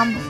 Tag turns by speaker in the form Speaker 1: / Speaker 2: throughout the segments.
Speaker 1: Mom,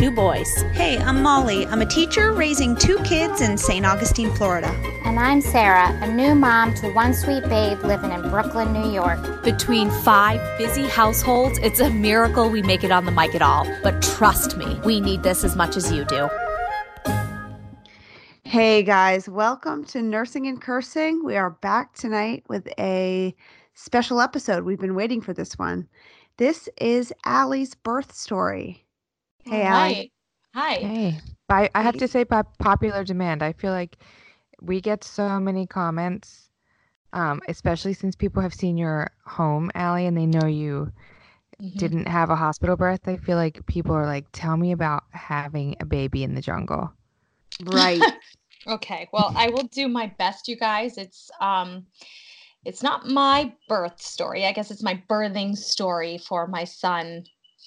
Speaker 2: boys.
Speaker 3: Hey, I'm Molly. I'm a teacher raising two kids in St. Augustine, Florida.
Speaker 4: And I'm Sarah, a new mom to one sweet babe living in Brooklyn, New York.
Speaker 2: Between five busy households, it's a miracle we make it on the mic at all. But trust me, we need this as much as you do.
Speaker 5: Hey guys, welcome to Nursing and Cursing. We are back tonight with a special episode. We've been waiting for this one. This is Allie's birth story. Hey, Allie.
Speaker 6: Hi.
Speaker 1: Hey, by, I have to say, by popular demand, I feel like we get so many comments, um, especially since people have seen your home, Allie, and they know you
Speaker 6: Mhm.
Speaker 1: didn't have a hospital birth. I feel like people are like, tell me about having a baby in the jungle.
Speaker 5: Right.
Speaker 6: Okay. Well, I will do my best, you guys. It's um it's not my birth story. I guess it's my birthing story for my son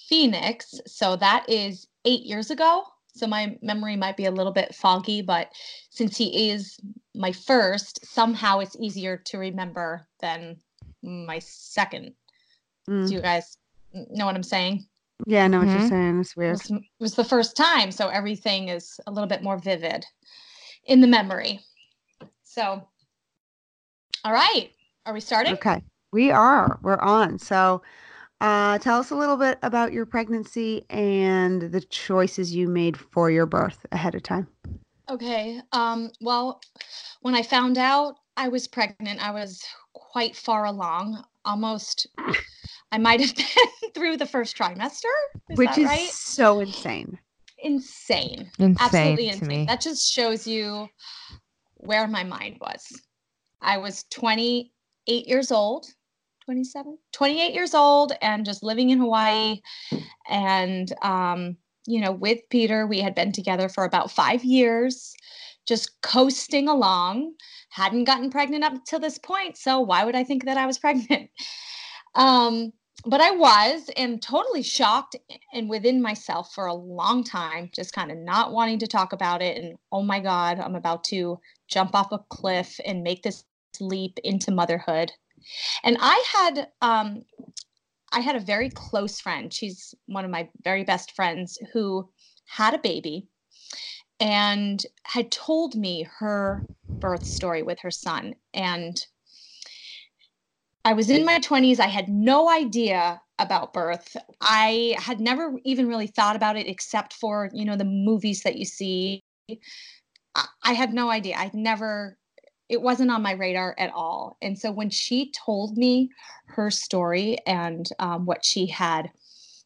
Speaker 6: Phoenix. So that is 8 years ago. So my memory might be a little bit foggy, but since he is my first, somehow it's easier to remember than my second.
Speaker 5: Mm.
Speaker 6: Do you guys know what I'm saying?
Speaker 5: Yeah, I know what you're
Speaker 1: Mhm.
Speaker 5: saying. It's
Speaker 6: It
Speaker 5: weird.
Speaker 6: was, it was the first time, so everything is a little bit more vivid in the memory. So, all right, are we starting?
Speaker 5: Okay. We are. We're on. So, uh, tell us a little bit about your pregnancy and the choices you made for your birth ahead of time.
Speaker 6: Okay. Um, well, when I found out I was pregnant, I was quite far along. Almost, I might have been through the first trimester. Is
Speaker 5: which
Speaker 6: that
Speaker 5: is
Speaker 6: right?
Speaker 5: so insane.
Speaker 6: Insane.
Speaker 1: Insane
Speaker 6: Absolutely insane.
Speaker 1: me.
Speaker 6: That just shows you where my mind was. I was 28 years old, 27, 28 years old, and just living in Hawaii. And, um, you know, with Peter, we had been together for about five years, just coasting along. Hadn't gotten pregnant up till this point. So why would I think that I was pregnant? Um, but I was and totally shocked and within myself for a long time, just kind of not wanting to talk about it. And oh my God, I'm about to jump off a cliff and make this leap into motherhood. And I had um, I had a very close friend. She's one of my very best friends who had a baby and had told me her birth story with her son. And I was in my 20s. I had no idea about birth. I had never even really thought about it except for, you know, the movies that you see. I, I had no idea. I'd never, it wasn't on my radar at all. And so when she told me her story and um, what she had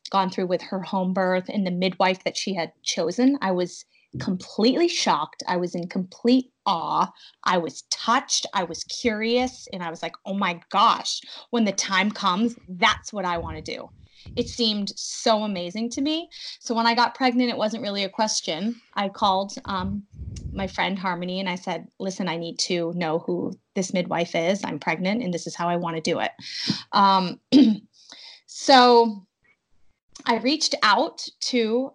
Speaker 6: gone through with her home birth and the midwife that she had chosen, I was completely shocked. I was in complete awe. I was touched. I was curious. And I was like, oh my gosh, when the time comes, that's what I want to do. It seemed so amazing to me. So when I got pregnant, it wasn't really a question. I called um, my friend Harmony and I said, listen, I need to know who this midwife is. I'm pregnant and this is how I want to do it. Um, so I reached out to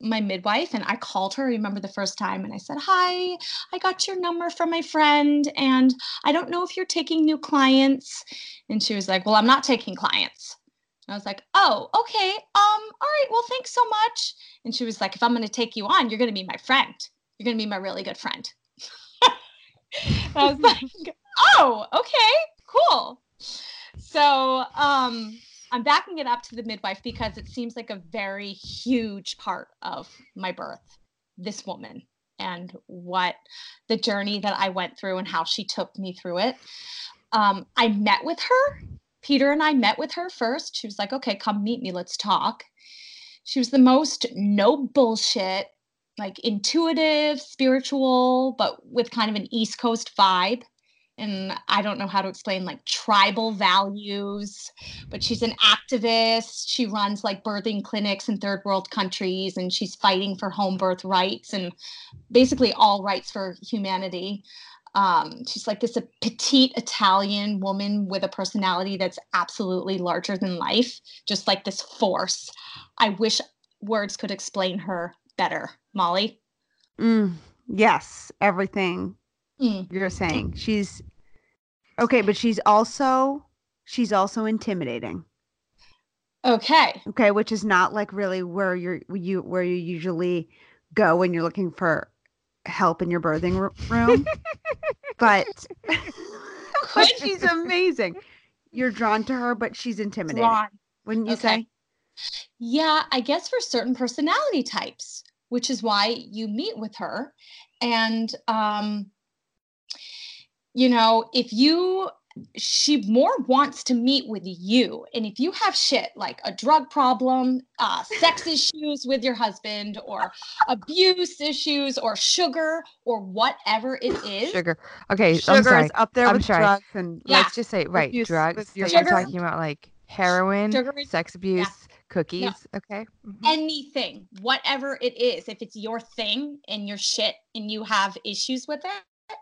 Speaker 6: my midwife and I called her. I remember the first time and I said, Hi, I got your number from my friend and I don't know if you're taking new clients. And she was like, Well, I'm not taking clients. I was like, Oh, okay. Um, all right, well, thanks so much. And she was like, If I'm gonna take you on, you're gonna be my friend. You're gonna be my really good friend. I was like, Oh, okay, cool. So um I'm backing it up to the midwife because it seems like a very huge part of my birth, this woman and what the journey that I went through and how she took me through it. Um, I met with her. Peter and I met with her first. She was like, okay, come meet me. Let's talk. She was the most no bullshit, like intuitive, spiritual, but with kind of an East Coast vibe. and I don't know how to explain like tribal values, but she's an activist. She runs like birthing clinics in third world countries and she's fighting for home birth rights and basically all rights for humanity. Um, she's like this petite Italian woman with a personality that's absolutely larger than life, just like this force. I wish words could explain her better. Molly?
Speaker 5: Mm, yes, everything
Speaker 6: Mm.
Speaker 5: you're saying. She's okay, but she's also she's also intimidating.
Speaker 6: Okay.
Speaker 5: Okay, which is not like really where you're you where you usually go when you're looking for help in your birthing room. but but she's amazing. You're drawn to her, but she's intimidating.
Speaker 6: Drawn.
Speaker 5: Wouldn't you
Speaker 6: Okay.
Speaker 5: say?
Speaker 6: Yeah, I guess for certain personality types, which is why you meet with her. And, um, you know, if you, she more wants to meet with you. And if you have shit like a drug problem, uh, sex issues with your husband, or abuse issues, or sugar, or whatever it is,
Speaker 1: Sugar. Okay, I'm
Speaker 5: Sugar
Speaker 1: sorry.
Speaker 5: is up there
Speaker 1: I'm
Speaker 5: with
Speaker 1: sorry.
Speaker 5: drugs and
Speaker 6: Yeah.
Speaker 1: Let's just say right
Speaker 5: Abuse
Speaker 1: drugs.
Speaker 5: with
Speaker 1: you're
Speaker 6: Sugar.
Speaker 1: talking about like heroin,
Speaker 6: Sugar
Speaker 1: sex abuse, cookies. Okay. Mhm.
Speaker 6: anything, whatever it is, if it's your thing and your shit and you have issues with it,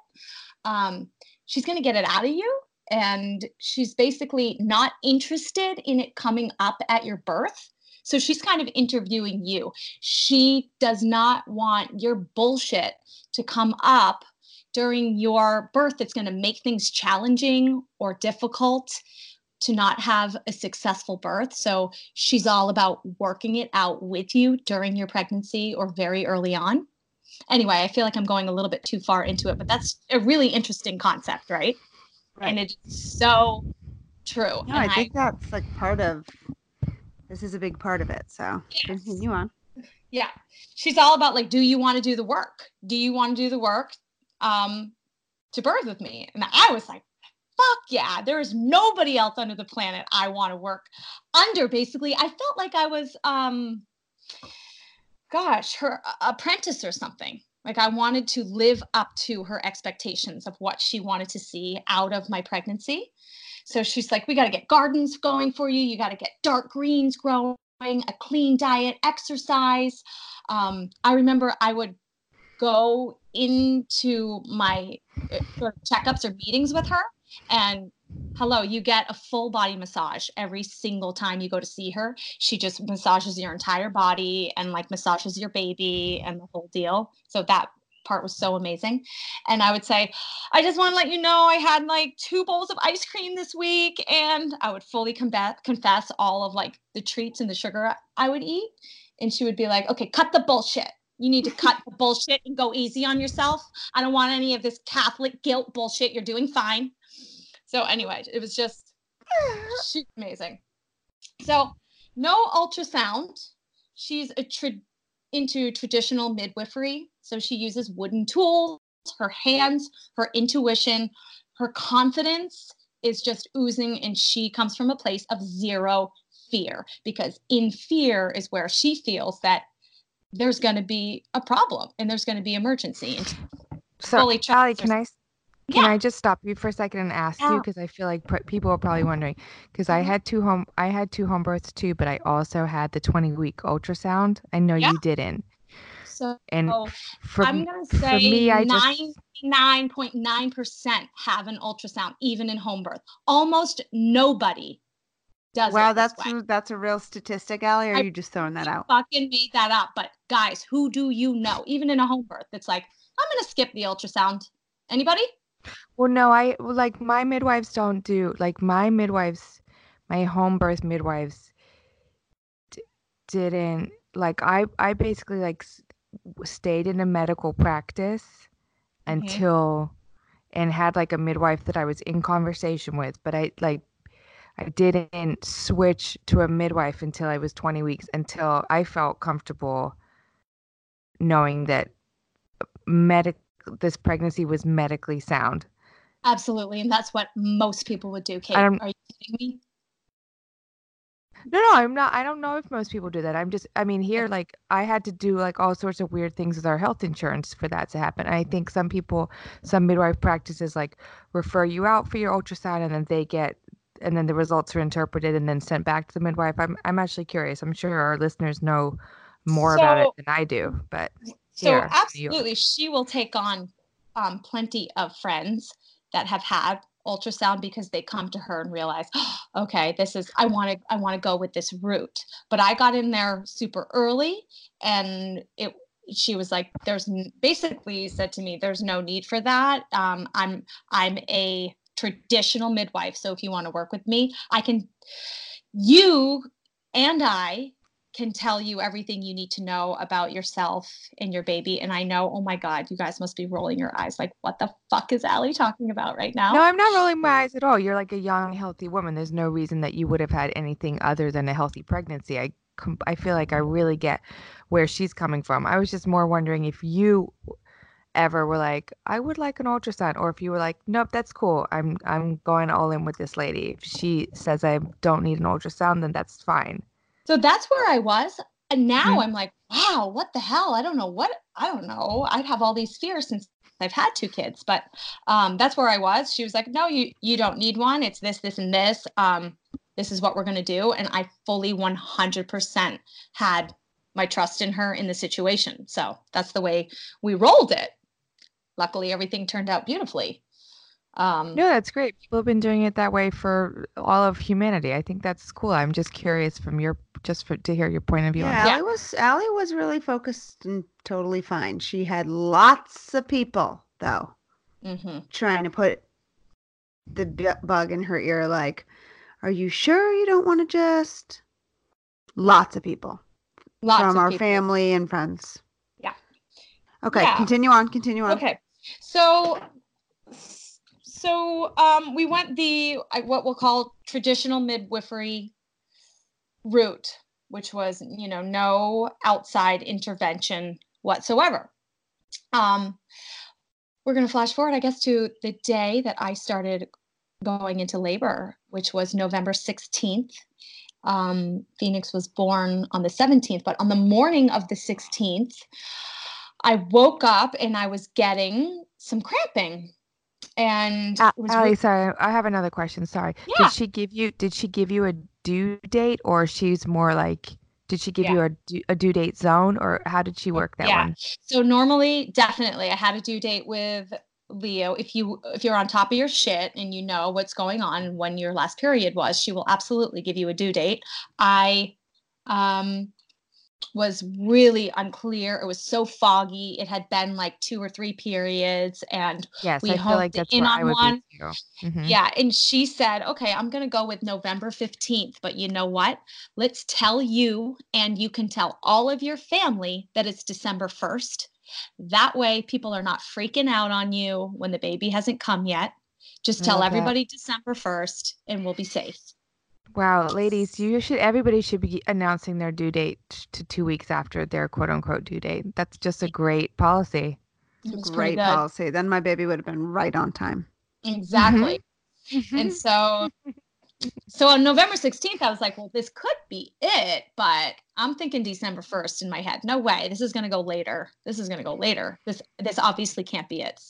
Speaker 6: um, she's going to get it out of you. And she's basically not interested in it coming up at your birth. So she's kind of interviewing you. She does not want your bullshit to come up during your birth. It's going to make things challenging or difficult to not have a successful birth. So she's all about working it out with you during your pregnancy or very early on. Anyway, I feel like I'm going a little bit too far into it, but that's a really interesting concept, right? right. And it's so true.
Speaker 5: No, I think that's like part of this is a big part of it. So
Speaker 6: Yes.
Speaker 5: continue on.
Speaker 6: yeah, she's all about like, do you want to do the work? Do you want to do the work um, to birth with me? And I was like, fuck yeah, there is nobody else under the planet I want to work under. Basically, I felt like I was, um, gosh, her apprentice or something. Like I wanted to live up to her expectations of what she wanted to see out of my pregnancy. So she's like, we got to get gardens going for you. You got to get dark greens growing, a clean diet, exercise. Um, I remember I would go into my uh, checkups or meetings with her and hello you get a full body massage every single time you go to see her. She just massages your entire body and like massages your baby and the whole deal. So that part was so amazing. And i would say i just want to let you know i had like two bowls of ice cream this week and i would fully combat, confess all of like the treats and the sugar i would eat. And she would be like okay cut the bullshit. You need to cut the bullshit and go easy on yourself. I don't want any of this catholic guilt bullshit. You're doing fine so anyway it was just she's amazing. So no ultrasound. She's a tra- into traditional midwifery. So she uses wooden tools. Her hands her intuition her confidence is just oozing and she comes from a place of zero fear because in fear is where she feels that there's going to be a problem and there's going to be emergency. And
Speaker 1: So, Allie, can I can
Speaker 6: Yeah.
Speaker 1: I just stop you for a second and ask you because I feel like pr- people are probably wondering because I
Speaker 6: Mhm.
Speaker 1: had two home I had two home births too, but I also had the 20 week ultrasound. I know
Speaker 6: Yeah.
Speaker 1: you didn't,
Speaker 6: so
Speaker 1: and for
Speaker 6: I'm going to say
Speaker 1: me, I just
Speaker 6: 99.9% have an ultrasound, even in home birth. Almost nobody does
Speaker 5: Wow, that's a, that's a real statistic, Allie, or are
Speaker 6: I
Speaker 5: you just throwing that out?
Speaker 6: fucking made that up. But guys, who do you know? Even in a home birth, it's like, I'm going to skip the ultrasound. Anybody?
Speaker 1: Well, no, I like my midwives don't do like my midwives, my home birth midwives d- didn't like I I basically like s- stayed in a medical practice
Speaker 6: Mhm.
Speaker 1: until and had like a midwife that I was in conversation with, but I like I didn't switch to a midwife until I was 20 weeks until I felt comfortable knowing that medic this pregnancy was medically sound.
Speaker 6: Absolutely. And that's what most people would do, Kate. Are you kidding me?
Speaker 1: No, no, I'm not. I don't know if most people do that. I'm just, I mean, here, like, I had to do like all sorts of weird things with our health insurance for that to happen. I think some people, some midwife practices, like, refer you out for your ultrasound and then they get, and then the results are interpreted and then sent back to the midwife. I'm, I'm actually curious. I'm sure our listeners know more about it than I do, but
Speaker 6: So
Speaker 1: here in New York.
Speaker 6: absolutely, she will take on um, plenty of friends that have had ultrasound because they come to her and realize, okay, this is I want to I want to go with this route. But I got in there super early, and it she was like, there's basically said to me, there's no need for that. Um, I'm I'm a traditional midwife, so if you want to work with me, I can. You and I can tell you everything you need to know about yourself and your baby. And I know, oh my God, you guys must be rolling your eyes like, what the fuck is Allie talking about right now?
Speaker 1: No, I'm not rolling my eyes at all. You're like a young, healthy woman. There's no reason that you would have had anything other than a healthy pregnancy. I, I feel like I really get where she's coming from. I was just more wondering if you ever were like, I would like an ultrasound, or if you were like, nope, that's cool. I'm, I'm going all in with this lady. If she says I don't need an ultrasound, then that's fine.
Speaker 6: So that's where I was. And now
Speaker 1: Mhm.
Speaker 6: I'm like, wow, what the hell? I don't know what, I don't know. I'd have all these fears since I've had two kids, but um, that's where I was. She was like, no, you, you don't need one. It's this, this, and this. Um, this is what we're going to do. And I fully 100% had my trust in her in the situation. So that's the way we rolled it. Luckily, everything turned out beautifully. Um,
Speaker 1: No, that's great. People have been doing it that way for all of humanity. I think that's cool. I'm just curious from your, just for to hear your point of view on
Speaker 5: Yeah,
Speaker 1: it.
Speaker 6: Yeah.
Speaker 5: Was Allie was really focused and totally fine. She had lots of people though
Speaker 6: mhm.
Speaker 5: trying to put the bu- bug in her ear like, "Are you sure you don't want to just?" Lots of people
Speaker 6: Lots
Speaker 5: from
Speaker 6: of
Speaker 5: our
Speaker 6: people.
Speaker 5: family and friends.
Speaker 6: Yeah.
Speaker 5: Okay,
Speaker 6: Yeah.
Speaker 5: continue on. Continue on.
Speaker 6: Okay. So so um we went the what we'll call traditional midwifery route, which was, you know, no outside intervention whatsoever. Um we're going to flash forward I guess to the day that I started going into labor, which was November 16th. Um, Phoenix was born on the 17th, but on the morning of the 16th, I woke up and I was getting some cramping. And was
Speaker 1: Allie, sorry, I have another question. Sorry.
Speaker 6: Yeah.
Speaker 1: Did she give you did she give you a due date or she's more like did she give
Speaker 6: Yeah.
Speaker 1: you a due, a due date zone or how did she work that
Speaker 6: yeah.
Speaker 1: one?
Speaker 6: So normally, definitely, I had a due date with Leo. If you if you're on top of your shit and you know what's going on and when your last period was, she will absolutely give you a due date. I um was really unclear. It was so foggy. It had been like two or three periods and
Speaker 1: Yes,
Speaker 6: we
Speaker 1: I feel like that's
Speaker 6: in on
Speaker 1: I would
Speaker 6: one.
Speaker 1: Mhm.
Speaker 6: Yeah, and she said, "Okay, I'm going to go with November 15th, but you know what? Let's tell you and you can tell all of your family that it's December 1st. That way people are not freaking out on you when the baby hasn't come yet. Just tell
Speaker 1: love that.
Speaker 6: everybody December 1st and we'll be safe."
Speaker 1: Wow, ladies, you should everybody should be announcing their due date to 2 weeks after their quote unquote due date. That's just a great policy.
Speaker 5: It's a great policy. Then my baby would have been right on time.
Speaker 6: Exactly.
Speaker 1: Mm-hmm.
Speaker 6: And so so on November 16th, I was like, well, this could be it, but I'm thinking December 1st in my head. No way. This is gonna go later. This is gonna go later. This this obviously can't be it.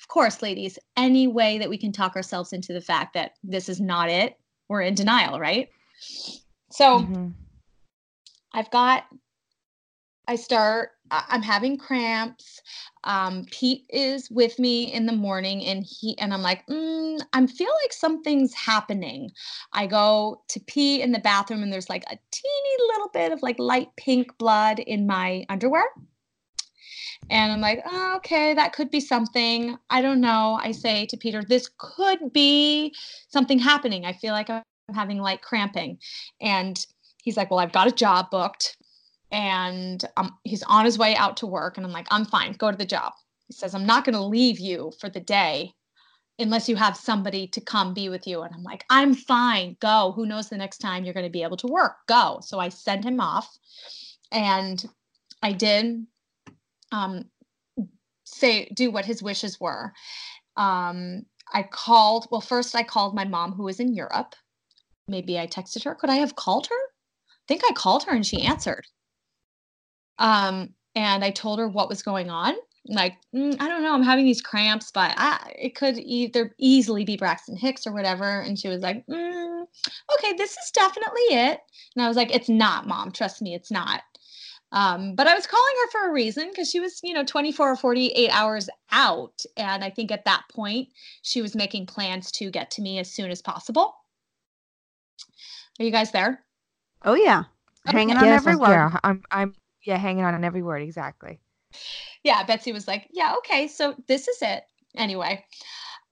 Speaker 6: Of course, ladies, any way that we can talk ourselves into the fact that this is not it, we're in denial, right? So
Speaker 1: Mhm.
Speaker 6: I've got, I start, I'm having cramps. Um, Pete is with me in the morning and he, and I'm like, mm, I feel like something's happening. I go to pee in the bathroom and there's like a teeny little bit of like light pink blood in my underwear. And I'm like, oh, okay, that could be something. I don't know. I say to Peter, this could be something happening. I feel like I'm having light cramping. And he's like, well, I've got a job booked. And um, he's on his way out to work. And I'm like, I'm fine. Go to the job. He says, I'm not going to leave you for the day unless you have somebody to come be with you. And I'm like, I'm fine. Go. Who knows the next time you're going to be able to work? Go. So I send him off. And I did um, say, do what his wishes were. Um, I called, well, first I called my mom who was in Europe maybe I texted her. Could I have called her? I think I called her and she answered. Um, and I told her what was going on. Like, mm, I don't know, I'm having these cramps, but I, it could either easily be Braxton Hicks or whatever. And she was like, mm, okay, this is definitely it. And I was like, it's not, mom. Trust me, it's not. Um, but I was calling her for a reason because she was, you know, 24 or 48 hours out. And I think at that point, she was making plans to get to me as soon as possible. Are you guys there?
Speaker 5: Oh yeah, hanging on
Speaker 1: Yes,
Speaker 5: every
Speaker 1: I'm-
Speaker 5: word.
Speaker 1: Yeah, I'm I'm yeah, hanging on every word exactly.
Speaker 6: Yeah, Betsy was like, yeah, okay, so this is it. Anyway,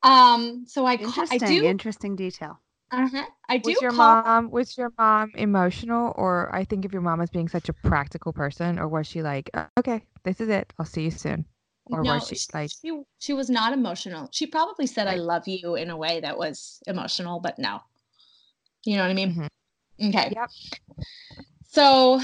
Speaker 6: um, so I, ca- I do,
Speaker 5: interesting detail.
Speaker 6: Uh-huh, I do
Speaker 1: Was your
Speaker 6: call.
Speaker 1: mom was your mom emotional or I think of your mom as being such a practical person or was she like, "Uh, okay, this is it. I'll see you soon. Or
Speaker 6: no,
Speaker 1: was she
Speaker 6: sh-
Speaker 1: like
Speaker 6: she she was not emotional. She probably said "I love you" in a way that was emotional, but no, you know what I mean?
Speaker 1: Mhm.
Speaker 6: Okay.
Speaker 1: Yep.
Speaker 6: So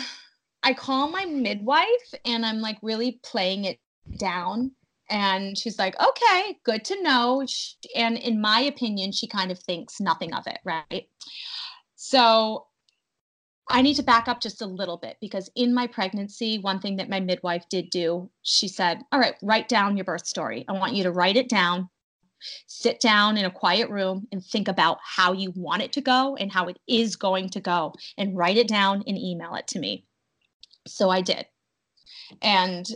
Speaker 6: I call my midwife and I'm like really playing it down. And she's like, okay, good to know. And in my opinion, she kind of thinks nothing of it, right? So I need to back up just a little bit because in my pregnancy, one thing that my midwife did do, she said, All right, write down your birth story. I want you to write it down, sit down in a quiet room and think about how you want it to go and how it is going to go, and write it down and email it to me. So I did. And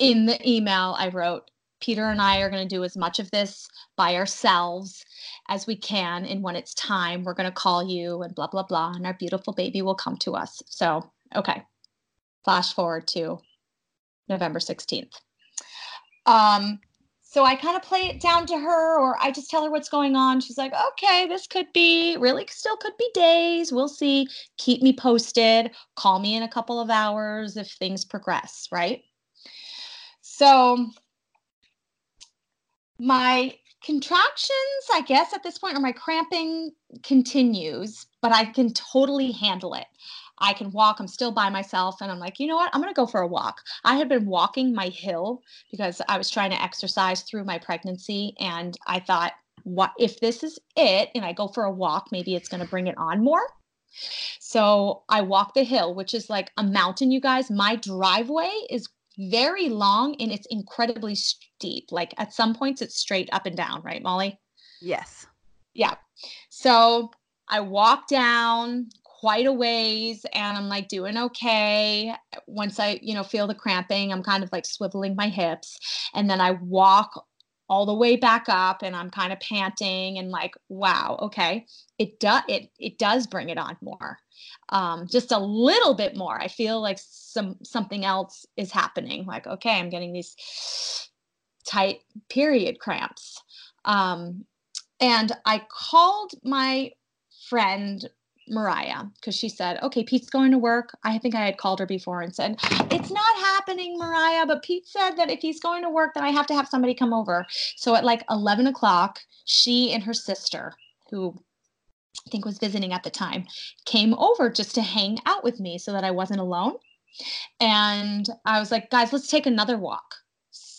Speaker 6: in the email, I wrote, Peter and I are going to do as much of this by ourselves as we can. And when it's time, we're going to call you and blah, blah, blah. And our beautiful baby will come to us. So, okay. Flash forward to November 16th. Um, so I kind of play it down to her, or I just tell her what's going on. She's like, okay, this could be really still could be days. We'll see. Keep me posted. Call me in a couple of hours if things progress, right? So my contractions, I guess, at this point, or my cramping continues, but I can totally handle it. I can walk. I'm still by myself. And I'm like, you know what? I'm going to go for a walk. I had been walking my hill because I was trying to exercise through my pregnancy. And I thought, what if this is it and I go for a walk, maybe it's going to bring it on more. So I walk the hill, which is like a mountain, you guys. My driveway is very long and it's incredibly steep. Like at some points, it's straight up and down, right, Molly?
Speaker 5: Yes.
Speaker 6: Yeah. So I walk down quite a ways and I'm like doing okay. Once I, you know, feel the cramping, I'm kind of like swiveling my hips. And then I walk all the way back up and I'm kind of panting and like, wow, okay. It does it it does bring it on more. Um, just a little bit more. I feel like some something else is happening. Like, okay, I'm getting these tight period cramps. Um, and I called my friend Mariah because she said, Okay, Pete's going to work. I think I had called her before and said, It's not happening, Mariah. But Pete said that if he's going to work, then I have to have somebody come over. So at like 11 o'clock, she and her sister, who I think was visiting at the time, came over just to hang out with me so that I wasn't alone. And I was like, Guys, let's take another walk.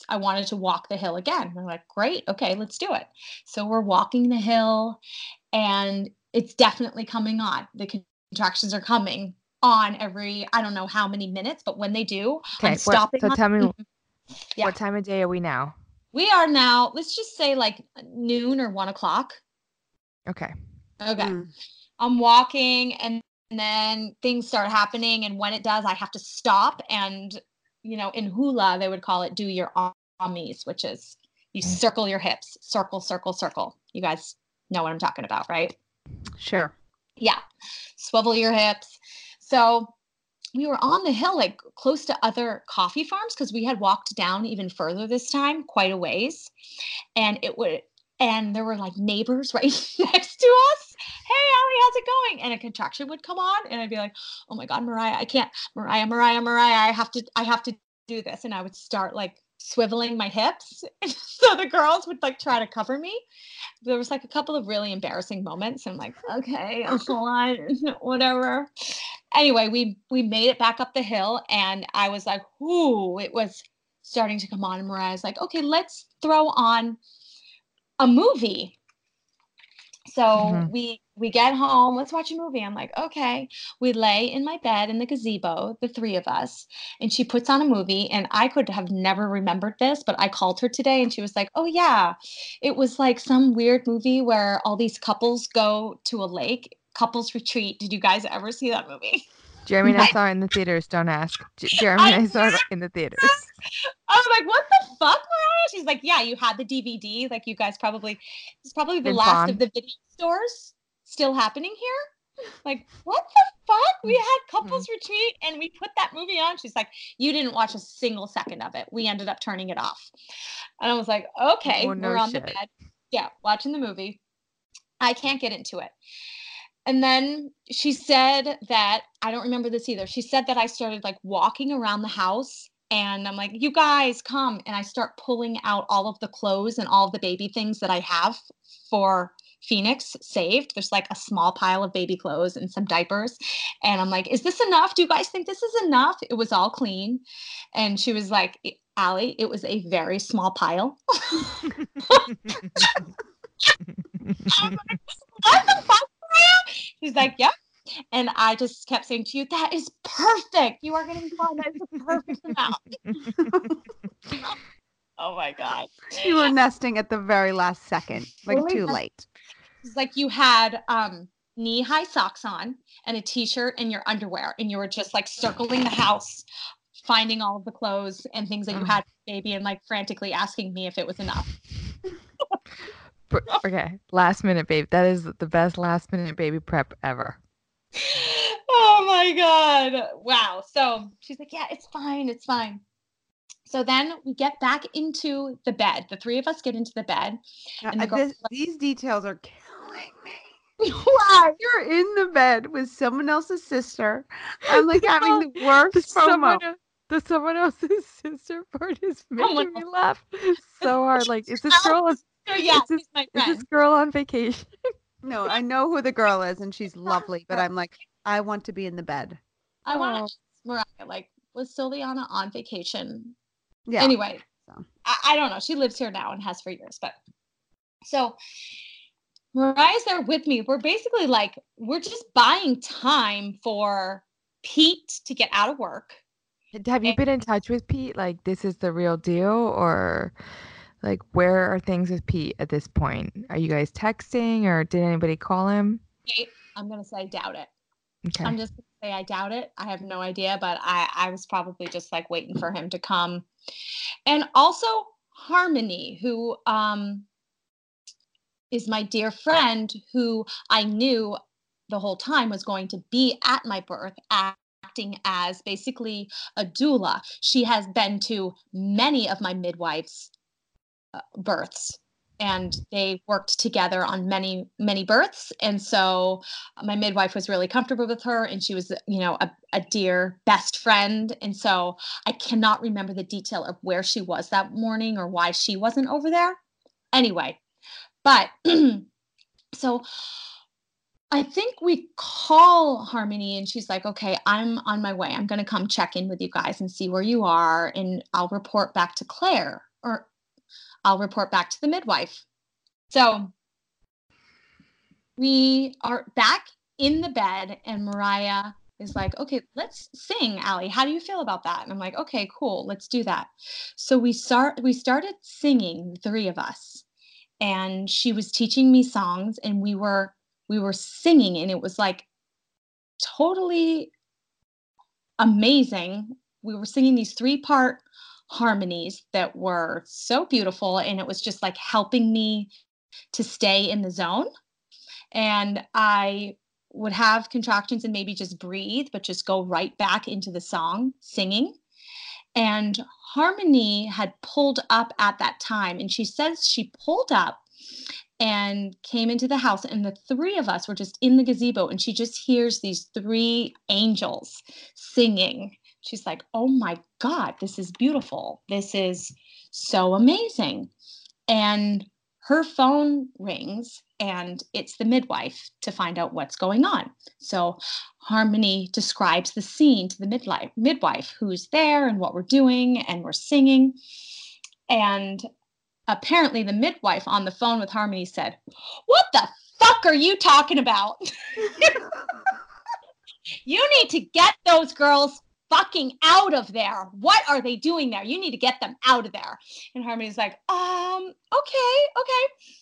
Speaker 6: I wanted to walk the hill again. We're like, great, okay, let's do it. So we're walking the hill and it's definitely coming on. The contractions are coming on every, I don't know how many minutes, but when they do,
Speaker 1: Okay,
Speaker 6: I'm
Speaker 1: what-
Speaker 6: stopping.
Speaker 1: so
Speaker 6: on-
Speaker 1: tell me.
Speaker 6: Yeah.
Speaker 1: what time of day are we now?
Speaker 6: We are now, let's just say like noon or one o'clock.
Speaker 1: Okay.
Speaker 6: Okay.
Speaker 5: Mm.
Speaker 6: I'm walking and then things start happening. And when it does, I have to stop. And, you know, in hula, they would call it do your amis, which is you circle your hips, circle, circle, circle. You guys know what I'm talking about, right?
Speaker 5: Sure.
Speaker 6: Yeah. Swivel your hips. So we were on the hill, like close to other coffee farms, because we had walked down even further this time, quite a ways. And it would, and there were like neighbors right next to us. Hey, Allie, how's it going? And a contraction would come on, and I'd be like, "Oh my God, Mariah, I can't, Mariah, Mariah, Mariah, I have to, I have to do this." And I would start like swiveling my hips, so the girls would like try to cover me. There was like a couple of really embarrassing moments. I'm like, okay, hold on, whatever. Anyway, we we made it back up the hill, and I was like, "Ooh!" It was starting to come on, and Mariah's like, "Okay, let's throw on." a movie. So
Speaker 1: Mhm.
Speaker 6: we we get home, let's watch a movie. I'm like, okay. We lay in my bed in the gazebo, the three of us, and she puts on a movie. And I could have never remembered this, but I called her today and she was like, oh, yeah. It was like some weird movie where all these couples go to a lake, couples retreat. Did you guys ever see that movie?
Speaker 1: Jeremy and I saw it in the theaters. Don't ask. J- Jeremy and I saw it in the theaters.
Speaker 6: I was like, what the fuck, Mariah? She's like, yeah, you had the DVD. Like, you guys probably, it's probably the
Speaker 1: Been
Speaker 6: last of the video stores still happening here. Like, what the fuck? We had couples
Speaker 1: Mm-hmm.
Speaker 6: retreat and we put that movie on. She's like, you didn't watch a single second of it. We ended up turning it off. And I was like, okay,
Speaker 1: Oh, no
Speaker 6: we're on the bed. Yeah, watching the movie. I can't get into it. And then she said that I don't remember this either. She said that I started like walking around the house and I'm like, you guys come. And I start pulling out all of the clothes and all the baby things that I have for Phoenix saved. There's like a small pile of baby clothes and some diapers. And I'm like, is this enough? Do you guys think this is enough? It was all clean. And she was like, Allie, it was a very small pile. I'm like, what the fuck? Mariah?" She's like, yep. And I just kept saying to you, that is perfect. You are going to be fine. That is the perfect amount. oh my God.
Speaker 5: You were nesting at the very last second, like
Speaker 6: Really?
Speaker 5: too late.
Speaker 6: It's like you had um, knee high socks on and a t shirt and your underwear, and you were just like circling the house, finding all of the clothes and things that you had, baby, and like frantically asking me if it was enough.
Speaker 1: Okay, last minute baby. That is the best last minute baby prep ever.
Speaker 6: oh my god. Wow. So she's like yeah it's fine. It's fine. So then we get back into the bed. The three of us get into the bed
Speaker 5: Now,
Speaker 6: And the girl-
Speaker 5: this- these details are killing me.
Speaker 6: why
Speaker 5: You're in the bed with someone else's sister. I'm like having the worst
Speaker 1: The someone,
Speaker 5: FOMO.
Speaker 1: the someone else's sister part is oh
Speaker 6: Someone
Speaker 1: making me laugh so hard. Like, is this girl on,
Speaker 6: so yeah
Speaker 1: is this-
Speaker 6: my
Speaker 1: is this girl on vacation?
Speaker 5: No, I know who the girl is, and she's lovely, but I'm like, I want to be in the bed.
Speaker 6: i want
Speaker 1: Oh.
Speaker 6: to mariah like was Siliana on vacation
Speaker 5: Yeah.
Speaker 6: anyway
Speaker 5: so.
Speaker 6: I, I don't know she lives here now and has for years but so mariah's there with me we're basically like we're just buying time for pete to get out of work
Speaker 1: Have you been in touch with Pete? Like, this is the real deal, or like, where are things with Pete at this point? Are you guys texting, or did anybody call him?
Speaker 6: I'm gonna say doubt it.
Speaker 1: Okay.
Speaker 6: I'm just gonna say I doubt it. I have no idea, but I I was probably just like waiting for him to come. And also Harmony, who um is my dear friend who I knew the whole time was going to be at my birth acting as basically a doula. She has been to many of my midwives uh, births and they worked together on many many births. And so uh, my midwife was really comfortable with her and she was you know a, a dear best friend. And so i cannot remember the detail of where she was that morning or why she wasn't over there. Anyway but so I think we call Harmony and she's like, okay, I'm on my way. I'm going to come check in with you guys and see where you are. And I'll report back to Claire or I'll report back to the midwife. So we are back in the bed and Mariah is like, okay, let's sing, Allie. How do you feel about that? And I'm like, okay, cool, let's do that. So we start we started singing, three of us. And she was teaching me songs and we were we were singing and it was like totally amazing. We were singing these three part harmonies that were so beautiful and it was just like helping me to stay in the zone. And I would have contractions and maybe just breathe, but just go right back into the song singing. And Harmony had pulled up at that time, and she says she pulled up and came into the house, and the three of us were just in the gazebo, and she just hears these three angels singing. She's like, Oh my God, this is beautiful. This is so amazing. And her phone rings and it's the midwife to find out what's going on. So Harmony describes the scene to the midwife, midwife who's there and what we're doing, and we're singing. And apparently, the midwife on the phone with Harmony said, What the fuck are you talking about? you need to get those girls fucking out of there. What are they doing there? You need to get them out of there. And Harmony's like, um, okay, okay.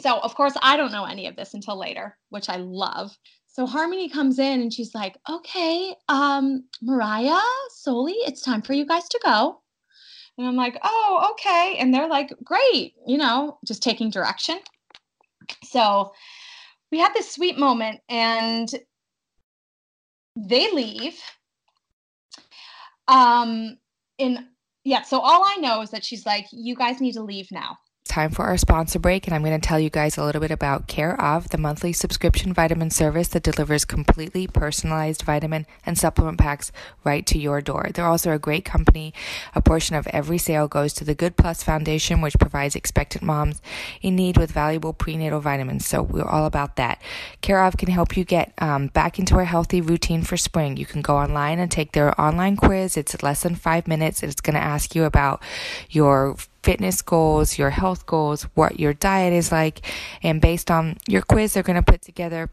Speaker 6: So, of course, I don't know any of this until later, which I love. So Harmony comes in and she's like, okay, um, Mariah, Soli, it's time for you guys to go. And I'm like, oh, okay. And they're like, great, you know, just taking direction. So we had this sweet moment and they leave. Um, in yeah, so all I know is that she's like, you guys need to leave now
Speaker 1: time for our sponsor break, and I'm going to tell you guys a little bit about Care of, the monthly subscription vitamin service that delivers completely personalized vitamin and supplement packs right to your door. They're also a great company. A portion of every sale goes to the Good Plus Foundation, which provides expectant moms in need with valuable prenatal vitamins. So we're all about that. Care of can help you get um, back into a healthy routine for spring. You can go online and take their online quiz. It's less than five minutes. It's going to ask you about your fitness goals, your health goals, what your diet is like. And based on your quiz, they're going to put together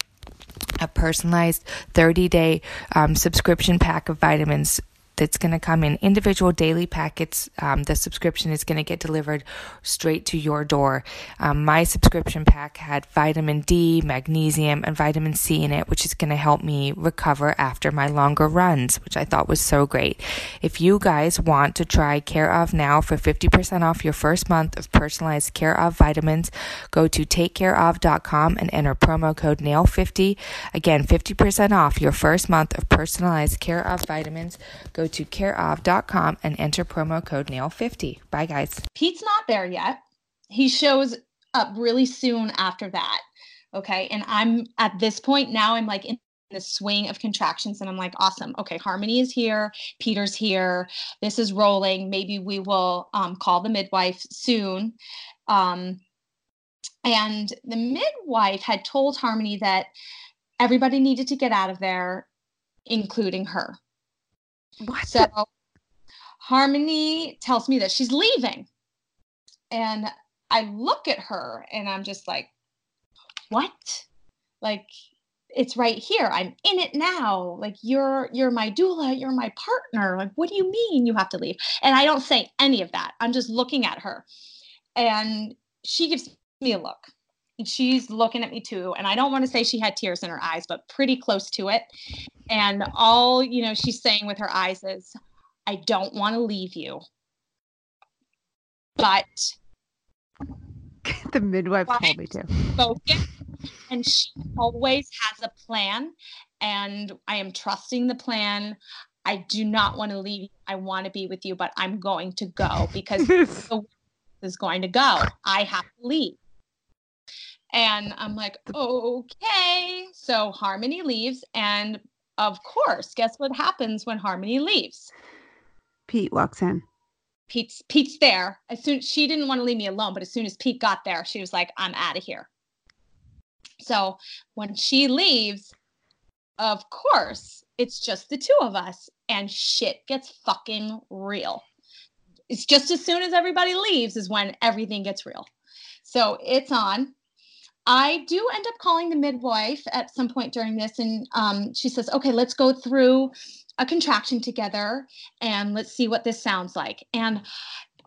Speaker 1: a personalized 30 day um, subscription pack of vitamins that's going to come in individual daily packets. Um, the subscription is going to get delivered straight to your door. Um, my subscription pack had vitamin D, magnesium, and vitamin C in it, which is going to help me recover after my longer runs, which I thought was so great. If you guys want to try Care of now for 50% off your first month of personalized Care of vitamins, go to takecareof.com and enter promo code NAIL50. Again, 50% off your first month of personalized Care of vitamins. Go go to careof.com and enter promo code NAIL50. Bye, guys.
Speaker 6: Pete's not there yet. He shows up really soon after that. Okay. And I'm at this point now, I'm like in the swing of contractions and I'm like, awesome. Okay. Harmony is here. Peter's here. This is rolling. Maybe we will um, call the midwife soon. Um, and the midwife had told Harmony that everybody needed to get out of there, including her.
Speaker 5: What?
Speaker 6: So Harmony tells me that she's leaving. And I look at her and I'm just like, what? Like, it's right here. I'm in it now. Like you're you're my doula, you're my partner. Like what do you mean you have to leave? And I don't say any of that. I'm just looking at her. And she gives me a look. She's looking at me too. And I don't want to say she had tears in her eyes, but pretty close to it. And all, you know, she's saying with her eyes is, I don't want to leave you. But
Speaker 5: the midwife told me to.
Speaker 6: And she always has a plan. And I am trusting the plan. I do not want to leave. I want to be with you, but I'm going to go because the is going to go. I have to leave. And I'm like, okay. So Harmony leaves. And of course, guess what happens when Harmony leaves?
Speaker 5: Pete walks in.
Speaker 6: Pete's Pete's there. As soon she didn't want to leave me alone, but as soon as Pete got there, she was like, I'm out of here. So when she leaves, of course, it's just the two of us, and shit gets fucking real. It's just as soon as everybody leaves is when everything gets real. So it's on. I do end up calling the midwife at some point during this, and um, she says, "Okay, let's go through a contraction together, and let's see what this sounds like." And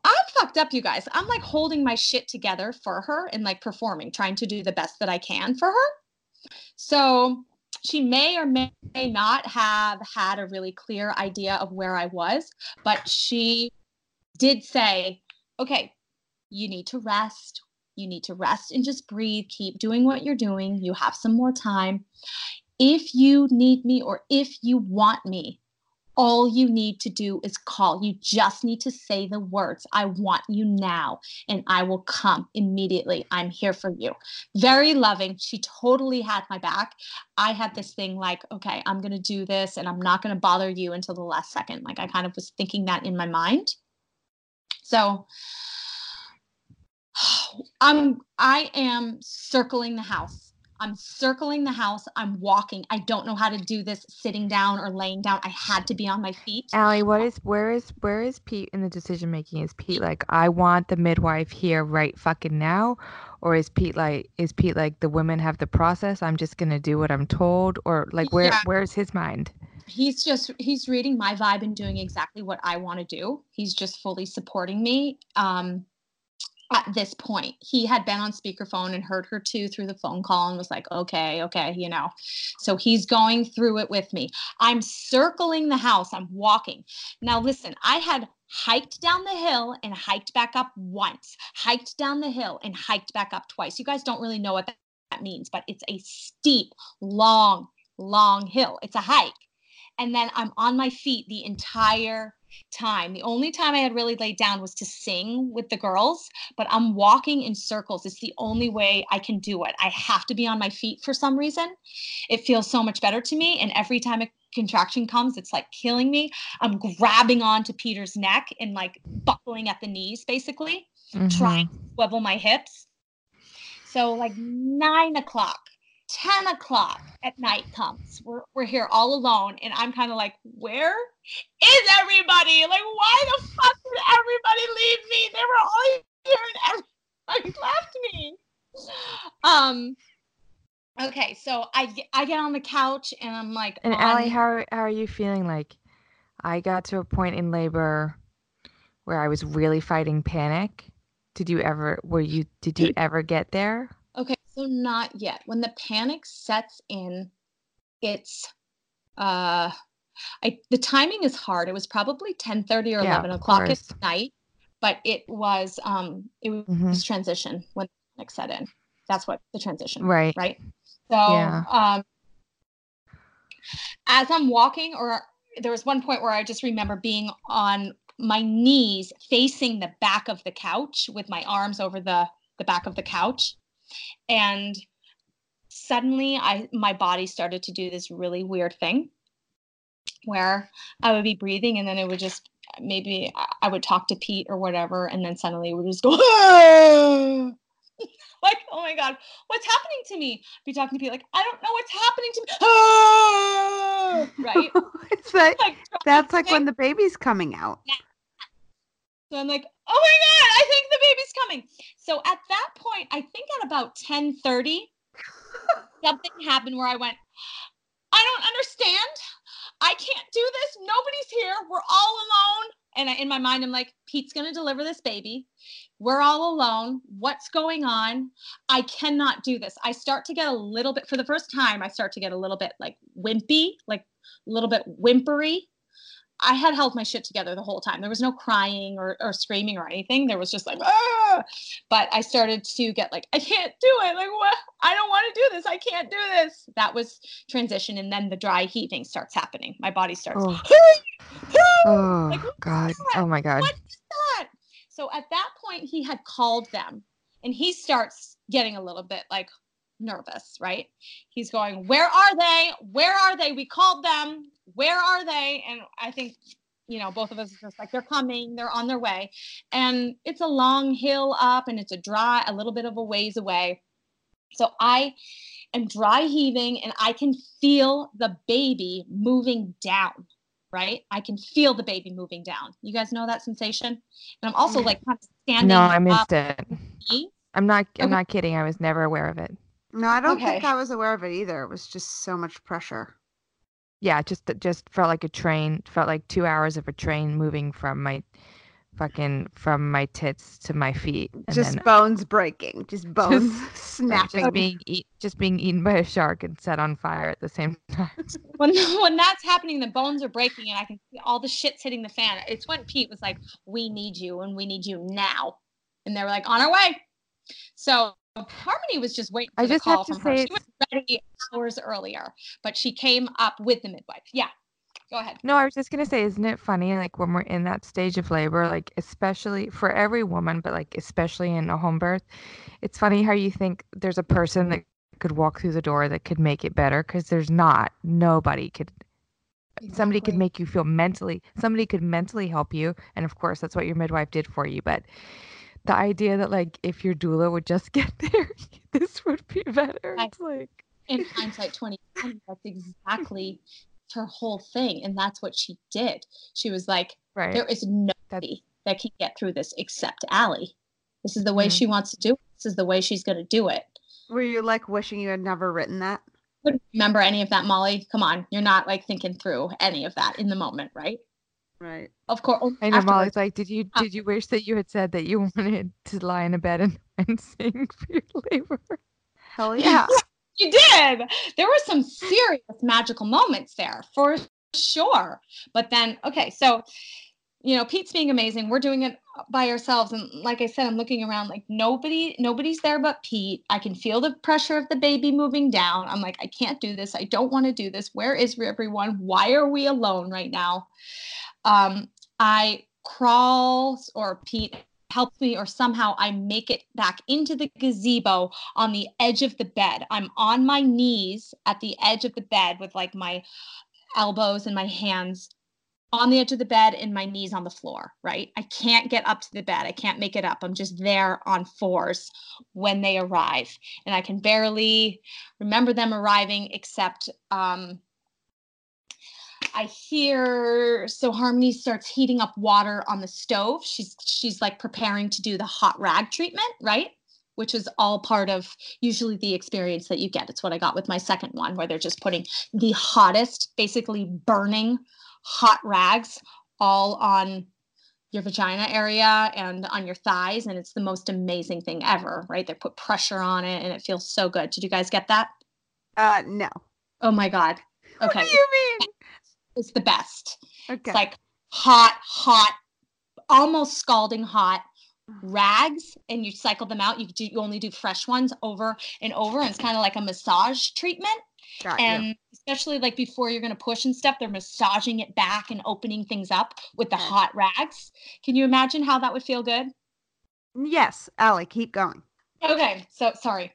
Speaker 6: I'm fucked up, you guys. I'm like holding my shit together for her and like performing, trying to do the best that I can for her. So she may or may not have had a really clear idea of where I was, but she did say, "Okay, you need to rest you need to rest and just breathe. Keep doing what you're doing. You have some more time. If you need me or if you want me, all you need to do is call. You just need to say the words, I want you now, and I will come immediately. I'm here for you. Very loving. She totally had my back. I had this thing like, okay, I'm going to do this and I'm not going to bother you until the last second. Like I kind of was thinking that in my mind. So, I'm I am circling the house. I'm circling the house. I'm walking. I don't know how to do this sitting down or laying down. I had to be on my feet.
Speaker 7: Allie, what is where is where is Pete in the decision making? Is Pete like, I want the midwife here right fucking now?
Speaker 1: or is Pete like is Pete like the women have the process? I'm just gonna do what I'm told, or like where
Speaker 6: Yeah.
Speaker 1: where's his mind?
Speaker 6: he's just he's reading my vibe and doing exactly what I want to do. He's just fully supporting me. Um at this point, he had been on speakerphone and heard her too through the phone call and was like, okay, okay, you know. So he's going through it with me. I'm circling the house, I'm walking. Now, listen, I had hiked down the hill and hiked back up once, hiked down the hill and hiked back up twice. You guys don't really know what that, means, but it's a steep, long, long hill. It's a hike and then I'm on my feet the entire time. The only time I had really laid down was to sing with the girls, but I'm walking in circles. It's the only way I can do it. I have to be on my feet for some reason. It feels so much better to me. And every time a contraction comes, it's like killing me. I'm grabbing onto Peter's neck and like buckling at the knees, basically, trying
Speaker 1: Mhm.
Speaker 6: to swivel my hips. So, like nine o'clock, 10 o'clock at night comes. We're, we're here all alone. And I'm kind of like, where is everybody? Like, why the fuck did everybody leave me? They were all here and everybody left me. Um, okay. So I, get- I get on the couch and I'm like,
Speaker 1: And Ali, how how are you feeling? Like, I got to a point in labor where I was really fighting panic. Did you ever? Were you? Did you ever get there?
Speaker 6: Okay, so not yet. When the panic sets in, it's uh I the timing is hard. It was probably 10 30 or
Speaker 1: Yeah,
Speaker 6: 11 o'clock at night, but it was um it was
Speaker 1: Mhm.
Speaker 6: transition when the panic set in. That's what the transition,
Speaker 1: Right.
Speaker 6: right? So
Speaker 1: Yeah.
Speaker 6: um as I'm walking or there was one point where I just remember being on my knees facing the back of the couch with my arms over the the back of the couch and suddenly I my body started to do this really weird thing where I would be breathing and then it would just maybe I- would talk to Pete or whatever and then suddenly it would just go like oh my god what's happening to me? Be talking to Pete like I don't know what's happening to me. Right?
Speaker 5: It's like
Speaker 6: like
Speaker 5: that's like when the baby's coming out.
Speaker 6: So I'm like, oh my god, I think the baby's coming. So at that point, I think at about 10:30, something happened where I went, I don't understand. I can't do this. Nobody's here. We're all alone. And I, in my mind, I'm like, Pete's gonna deliver this baby. We're all alone. What's going on? I cannot do this. I start to get a little bit, for the first time, I start to get a little bit like wimpy, like a little bit whimpery. I had held my shit together the whole time. There was no crying or, or screaming or anything. There was just like, ah! but I started to get like, I can't do it. Like, what? I don't want to do this. I can't do this. That was transition. And then the dry heaving starts happening. My body starts,
Speaker 1: Oh.
Speaker 6: like,
Speaker 1: Oh
Speaker 6: what's
Speaker 1: God. Oh my God.
Speaker 6: What is that? So at that point, he had called them and he starts getting a little bit like nervous, right? He's going, Where are they? Where are they? We called them. Where are they? And I think, you know, both of us are just like, They're coming. They're on their way. And it's a long hill up and it's a dry, a little bit of a ways away. So I am dry heaving and I can feel the baby moving down right? I can feel the baby moving down. You guys know that sensation? And I'm also like kind of standing.
Speaker 1: No, I
Speaker 6: up
Speaker 1: missed it.
Speaker 6: me.
Speaker 1: I'm not. I'm
Speaker 6: Okay.
Speaker 1: not kidding. I was never aware of it.
Speaker 5: No, I don't think I was aware of it either. It was just so much pressure.
Speaker 1: Yeah, just it just felt like a train. Felt like two hours of a train moving from my fucking from my tits to my feet. And
Speaker 5: just
Speaker 1: then
Speaker 5: bones breaking, just bones snapping.
Speaker 1: just being eat, just being eaten by a shark and set on fire at the same time.
Speaker 6: When when that's happening, the bones are breaking, and I can see all the shit's hitting the fan. It's when Pete was like, "We need you, and we need you now," and they were like, "On our way." So Harmony was just waiting for
Speaker 1: I
Speaker 6: the
Speaker 1: just
Speaker 6: call
Speaker 1: have to say
Speaker 6: She was ready hours earlier, but she came up with the midwife. Yeah, go ahead.
Speaker 1: No, I was just gonna say, isn't it funny, like when we're in that stage of labor, like especially for every woman, but like especially in a home birth, it's funny how you think there's a person that could walk through the door that could make it better, because there's not. Nobody could. Somebody could make you feel mentally. Somebody could mentally help you, and of course, that's what your midwife did for you. But the idea that like if your doula would just get there, this would be better.
Speaker 6: I-
Speaker 1: It's like.
Speaker 6: in hindsight 2020 that's exactly her whole thing and that's what she did she was like
Speaker 1: Right.
Speaker 6: there is nobody that can get through this except Ali. this is the way
Speaker 1: Mhm.
Speaker 6: she wants to do it this is the way she's going to do it.
Speaker 5: Were you like wishing you had never written that?
Speaker 6: Couldn't remember any of that, Molly. Come on, you're not like thinking through any of that in the moment, right?
Speaker 5: Right.
Speaker 6: Of course.
Speaker 1: I know. Molly's like, did you
Speaker 6: Uh,
Speaker 1: did you wish that you had said that you wanted to lie in a bed and, and sing for your labor?
Speaker 5: Hell yeah.
Speaker 6: You did. There were some serious magical moments there for sure. But then, okay, so you know, Pete's being amazing. We're doing it by ourselves, and like I said, I'm looking around like nobody, nobody's there but Pete. I can feel the pressure of the baby moving down. I'm like, I can't do this. I don't want to do this. Where is everyone? Why are we alone right now? Um, I crawl, or Pete helps me, or somehow I make it back into the gazebo on the edge of the bed. I'm on my knees at the edge of the bed with like my elbows and my hands on the edge of the bed and my knees on the floor, right? I can't get up to the bed. I can't make it up. I'm just there on fours when they arrive. And I can barely remember them arriving except um I hear so Harmony starts heating up water on the stove. She's she's like preparing to do the hot rag treatment, right? Which is all part of usually the experience that you get. It's what I got with my second one, where they're just putting the hottest, basically burning hot rags all on your vagina area and on your thighs. And it's the most amazing thing ever, right? They put pressure on it and it feels so good. Did you guys get that?
Speaker 5: Uh no.
Speaker 6: Oh my God. Okay.
Speaker 1: What do you mean?
Speaker 6: It's the best.
Speaker 5: Okay.
Speaker 6: It's like hot, hot, almost scalding hot rags, and you cycle them out. You do you only do fresh ones over and over, and it's kind of like a massage treatment.
Speaker 5: Got you.
Speaker 6: And especially like before you're gonna push and stuff, they're massaging it back and opening things up with the hot rags. Can you imagine how that would feel good?
Speaker 5: Yes, Ali, keep going.
Speaker 6: Okay, so sorry.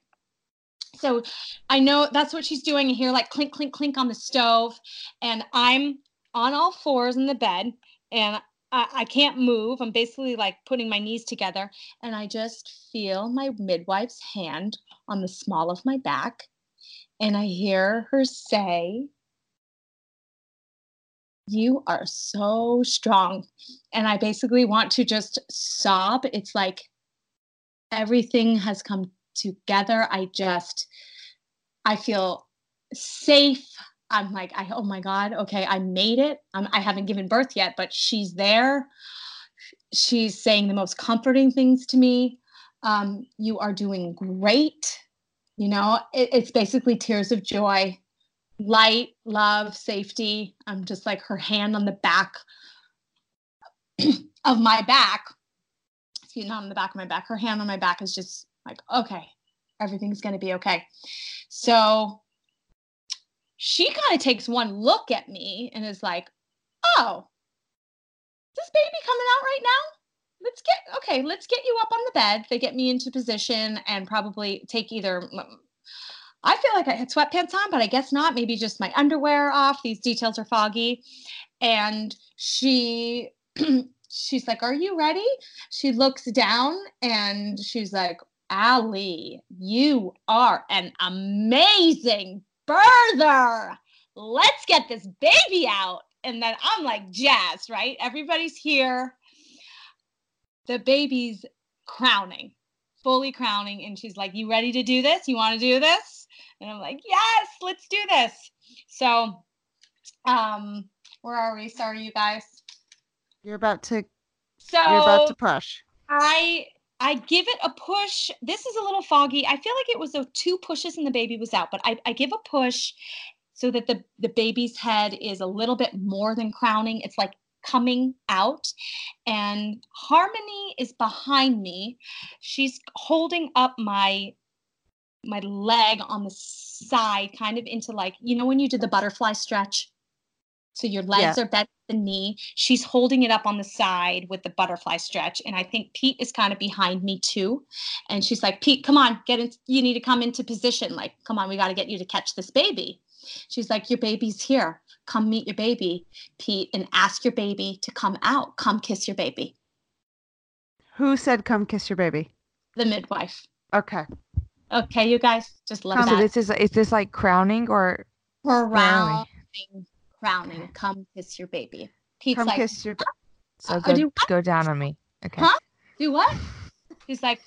Speaker 6: So I know that's what she's doing. here, like clink, clink, clink on the stove, and I'm on all fours in the bed, and I, I can't move. I'm basically like putting my knees together, and I just feel my midwife's hand on the small of my back, and I hear her say, You are so strong. And I basically want to just sob. It's like everything has come together. I just, I feel safe. I'm like, I, oh my God, okay, I made it. I'm, I haven't given birth yet, but she's there. She's saying the most comforting things to me. Um, you are doing great. You know, it, it's basically tears of joy, light, love, safety. I'm just like her hand on the back of my back. Excuse me, not on the back of my back. Her hand on my back is just like, okay, everything's going to be okay. So she kind of takes one look at me and is like, oh, is this baby coming out right now? Let's get, okay, let's get you up on the bed. They get me into position and probably take either, mm, mm, I feel like I had sweatpants on, but I guess not. Maybe just my underwear off. These details are foggy. And she, she's like, Are you ready? She looks down and she's like, ali you are an amazing birther. Let's get this baby out. And then I'm like, Jazz, right? Everybody's here. The baby's crowning, fully crowning. And she's like, You ready to do this? You want to do this? And I'm like, Yes, let's do this. So, um, where are we? Sorry, you guys.
Speaker 5: You're about to
Speaker 6: So
Speaker 5: you're about to push.
Speaker 6: I I give it a push. This is a little foggy. I feel like it was a two pushes and the baby was out, but I, I give a push so that the the baby's head is a little bit more than crowning. It's like coming out and harmony is behind me she's holding up my my leg on the side kind of into like you know when you did the butterfly stretch so your legs
Speaker 5: Yeah.
Speaker 6: are bent at the knee. She's holding it up on the side with the butterfly stretch. And I think Pete is kind of behind me too. And she's like, Pete, come on, get in. You need to come into position. Like, come on, we got to get you to catch this baby. She's like, Your baby's here. Come meet your baby, Pete, and ask your baby to come out. Come kiss your baby.
Speaker 5: Who said come kiss your baby?
Speaker 6: The midwife.
Speaker 5: Okay.
Speaker 6: Okay, you guys, just let
Speaker 1: So
Speaker 6: that
Speaker 1: this is is this like crowning or
Speaker 6: crowning, crowning. Come kiss your baby. Pete's
Speaker 5: Come
Speaker 6: like,
Speaker 5: kiss your ba-
Speaker 1: so
Speaker 6: Uh,
Speaker 1: go
Speaker 6: do
Speaker 1: go down on me? Okay.
Speaker 6: Huh? do what? He's like,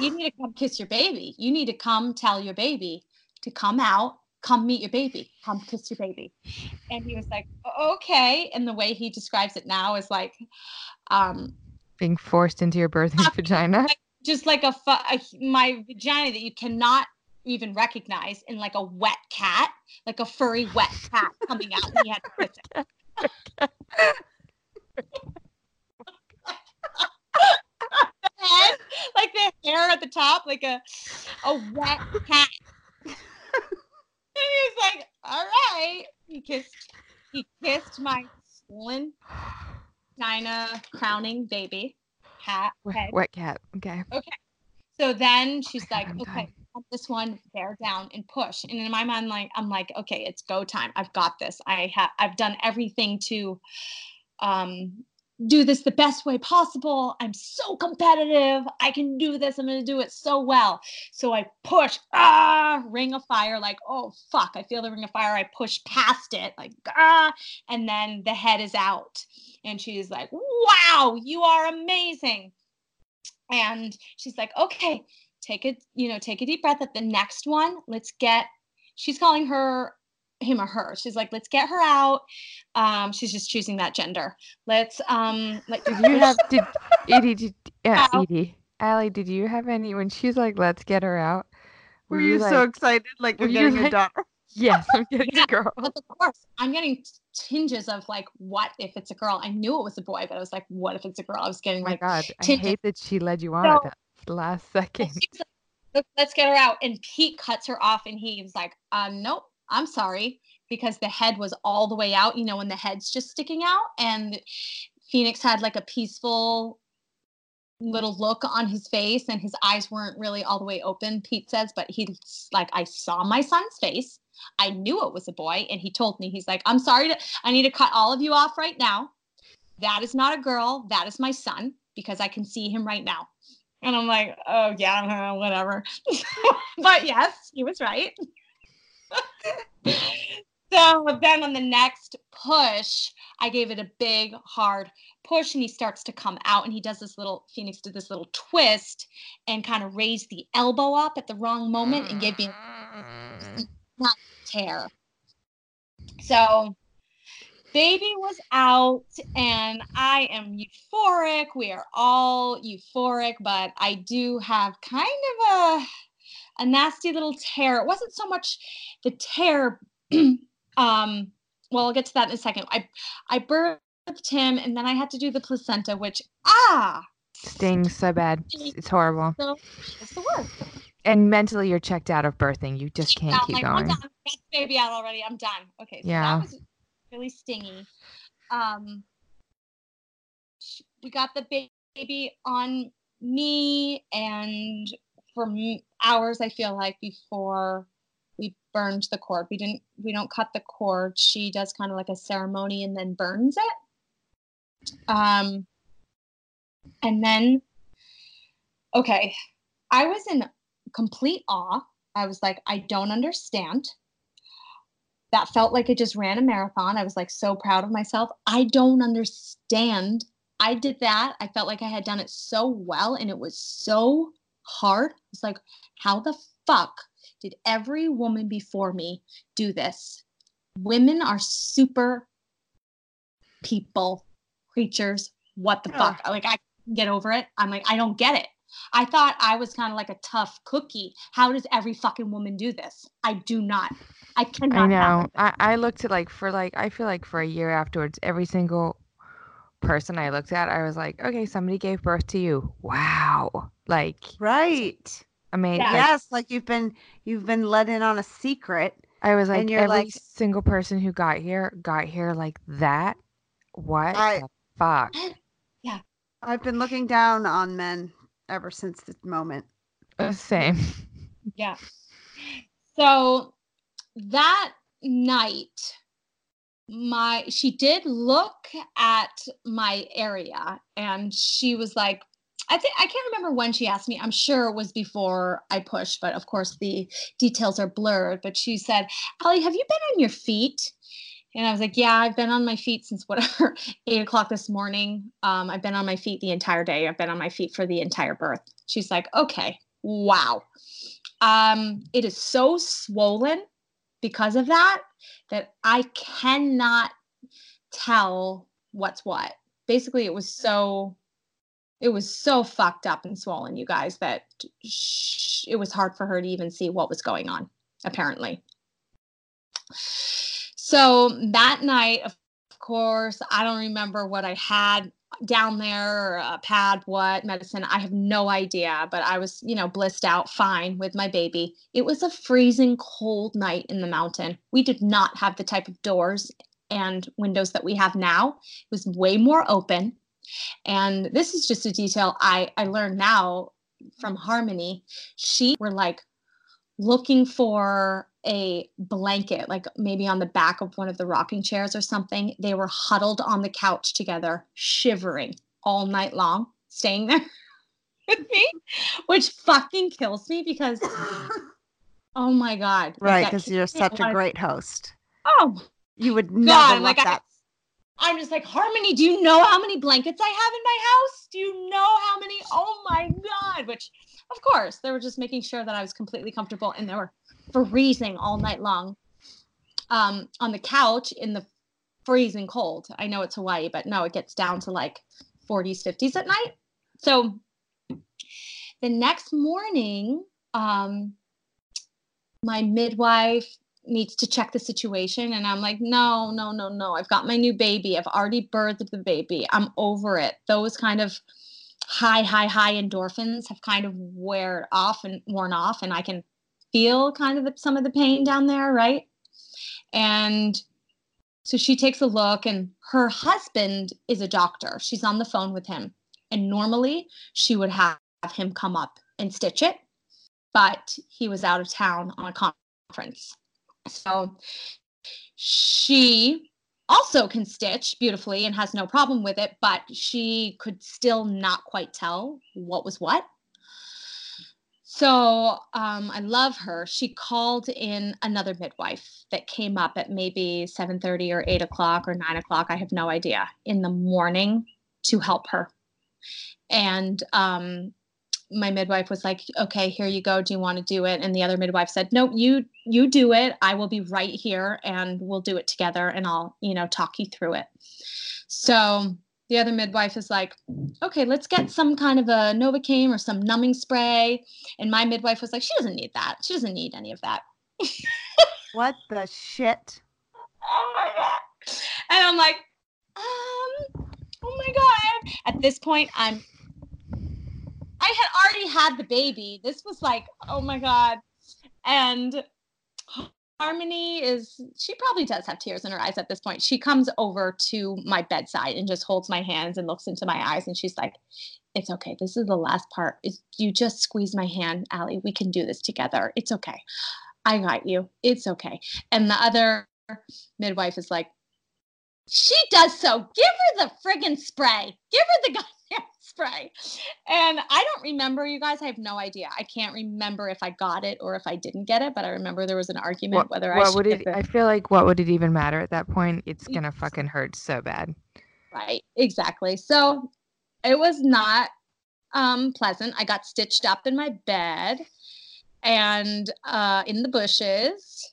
Speaker 6: you need to come kiss your baby. You need to come tell your baby to come out, come meet your baby, come kiss your baby. And he was like, okay. And the way he describes it now is like, um,
Speaker 1: Being forced into your birthing vagina.
Speaker 6: just like a, fu- a my vagina that you cannot even recognize in like a wet cat, like a furry wet cat coming out and he had to kiss it. The head, like the hair at the top, like a a wet cat. and he was like, "All right." He kissed. He kissed my swollen vagina crowning baby cat head.
Speaker 1: wet cat. Okay. Okay.
Speaker 6: So then she's like, okay, this one bear down and push. And in my mind, like I'm like, okay, it's go time. I've got this. I have I've done everything to um do this the best way possible. I'm so competitive. I can do this. I'm gonna do it so well. So I push, ah, ring of fire, like, oh fuck, I feel the ring of fire. I push past it, like ah, and then the head is out. And she's like, wow, you are amazing and she's like okay take it you know take a deep breath at the next one let's get she's calling her him or her she's like let's get her out um she's just choosing that gender let's um like
Speaker 1: Did you have did Edie did yeah,
Speaker 6: Ow.
Speaker 1: Edie. Allie, did you have any when she's like, let's get her out?
Speaker 5: Were you so excited like
Speaker 1: were
Speaker 5: you're
Speaker 1: you
Speaker 5: getting a
Speaker 1: like-
Speaker 5: daughter?
Speaker 1: Yes, I'm getting
Speaker 6: Yeah,
Speaker 1: a girl.
Speaker 6: but of course i'm getting tinges of like what if it's a girl i knew it was a boy but i was like what if it's a girl i was getting
Speaker 1: Oh my
Speaker 6: like
Speaker 1: god, I hate that she led you on
Speaker 6: So-
Speaker 1: at that last second.
Speaker 6: And she's like, "Look, let's get her out. And Pete cuts her off and he's like, uh, nope, I'm sorry. Because the head was all the way out, you know, when the head's just sticking out. And Phoenix had like a peaceful little look on his face and his eyes weren't really all the way open, Pete says, but he's like, I saw my son's face. I knew it was a boy. And he told me, he's like, I'm sorry to, I need to cut all of you off right now. That is not a girl. That is my son because I can see him right now. And I'm like, oh yeah, whatever. but yes, he was right. So then on the next push, I gave it a big hard push and he starts to come out and he does this little Phoenix did this little twist and kind of raised the elbow up at the wrong moment and gave me not tear. So baby was out and I am euphoric. We are all euphoric, but I do have kind of a a nasty little tear. It wasn't so much the tear um well, I'll get to that in a second. I I birthed him and then I had to do the placenta which ah,
Speaker 1: Stings so bad. It's horrible.
Speaker 6: so it's the worst.
Speaker 1: And mentally you're checked out of birthing. You just can't
Speaker 6: I'm
Speaker 1: keep
Speaker 6: like, I'm
Speaker 1: going.
Speaker 6: done. Got the baby out already. I'm done. Okay, so
Speaker 1: Yeah.
Speaker 6: that was really stingy. Um, we got the baby on me, and for hours, I feel like before we burned the cord, we didn't. We don't cut the cord. She does kind of like a ceremony and then burns it. Um, and then, okay, I was in complete awe. I was like, I don't understand. That felt like it just ran a marathon. I was like so proud of myself. I don't understand. I did that. I felt like I had done it so well and it was so hard. It's like, how the fuck did every woman before me do this? Women are super people, creatures. What the fuck? Like, I get over it. I'm like, I don't get it. I thought I was kind of like a tough cookie. How does every fucking woman do this? I do not. I cannot.
Speaker 1: I know. I, I looked at like for like I feel like for a year afterwards, every single person I looked at, I was like, okay, somebody gave birth to you. Wow. Like
Speaker 5: Right.
Speaker 1: amazing.
Speaker 6: Yeah.
Speaker 5: Yes, like you've been you've been let in on a secret.
Speaker 1: I was like,
Speaker 5: And you're
Speaker 1: every
Speaker 5: like-
Speaker 1: single person who got here got here like that. What
Speaker 5: I-
Speaker 1: the fuck? Yeah.
Speaker 5: I've been looking down on men ever since the moment.
Speaker 1: Uh, Same.
Speaker 6: Yeah. So that night, my she did look at my area and she was like, I think I can't remember when she asked me. I'm sure it was before I pushed, but of course the details are blurred. But she said, Ali, have you been on your feet? And I was like, Yeah, I've been on my feet since whatever, eight o'clock this morning. Um, I've been on my feet the entire day. I've been on my feet for the entire birth. She's like, Okay, wow. Um, it is so swollen because of that that I cannot tell what's what. Basically, it was so it was so fucked up and swollen, you guys, that sh- it was hard for her to even see what was going on, apparently. So that night, of course, I don't remember what I had down there, a pad, what medicine, I have no idea, but I was, you know, blissed out fine with my baby. It was a freezing cold night in the mountain. We did not have the type of doors and windows that we have now. It was way more open. And this is just a detail I, I learned now from Harmony. She were like looking for a blanket, like maybe on the back of one of the rocking chairs or something. They were huddled on the couch together, shivering all night long, staying there with me, which fucking kills me because, oh my God.
Speaker 5: Right, because you're such a great host.
Speaker 6: Oh,
Speaker 5: you would never
Speaker 6: God,
Speaker 5: let
Speaker 6: like
Speaker 5: that.
Speaker 6: I'm just like, Harmony, do you know how many blankets I have in my house? Do you know how many? Oh my God. Which, of course, they were just making sure that I was completely comfortable and they were freezing all night long um, on the couch in the freezing cold. I know it's Hawaii, but no, it gets down to like 40s, 50s at night. So the next morning, um, my midwife needs to check the situation. And I'm like, no, no, no, no. I've got my new baby. I've already birthed the baby. I'm over it. Those kind of high, high, high endorphins have kind of wear off and worn off. And I can feel kind of the, some of the pain down there, right? And so she takes a look, and her husband is a doctor. She's on the phone with him. And normally she would have him come up and stitch it, but he was out of town on a conference. So she also can stitch beautifully and has no problem with it, but she could still not quite tell what was what. So um, I love her. She called in another midwife that came up at maybe 7:30 or 8 o'clock or 9 o'clock. I have no idea in the morning to help her. And um, my midwife was like, "Okay, here you go. Do you want to do it?" And the other midwife said, "No, you you do it. I will be right here, and we'll do it together, and I'll you know talk you through it." So the other midwife is like, "Okay, let's get some kind of a Novocaine or some numbing spray." And my midwife was like, "She doesn't need that. She doesn't need any of that."
Speaker 5: What the shit?
Speaker 6: oh my god! And I'm like, um, oh my god! At this point, I'm I had already had the baby. This was like, oh my God. And Harmony is, she probably does have tears in her eyes at this point. She comes over to my bedside and just holds my hands and looks into my eyes. And she's like, it's okay. This is the last part. Is you just squeeze my hand, Ali. We can do this together. It's okay. I got you. It's okay. And the other midwife is like, she does so. Give her the friggin' spray. Give her the goddamn spray. And I don't remember, you guys. I have no idea. I can't remember if I got it or if I didn't get it, but I remember there was an argument
Speaker 1: What,
Speaker 6: whether I
Speaker 1: what
Speaker 6: should
Speaker 1: would
Speaker 6: get
Speaker 1: it? I feel like what would it even matter at that point? It's gonna fucking hurt so bad.
Speaker 6: right. Exactly. So it was not um, pleasant. I got stitched up in my bed and uh, in the bushes.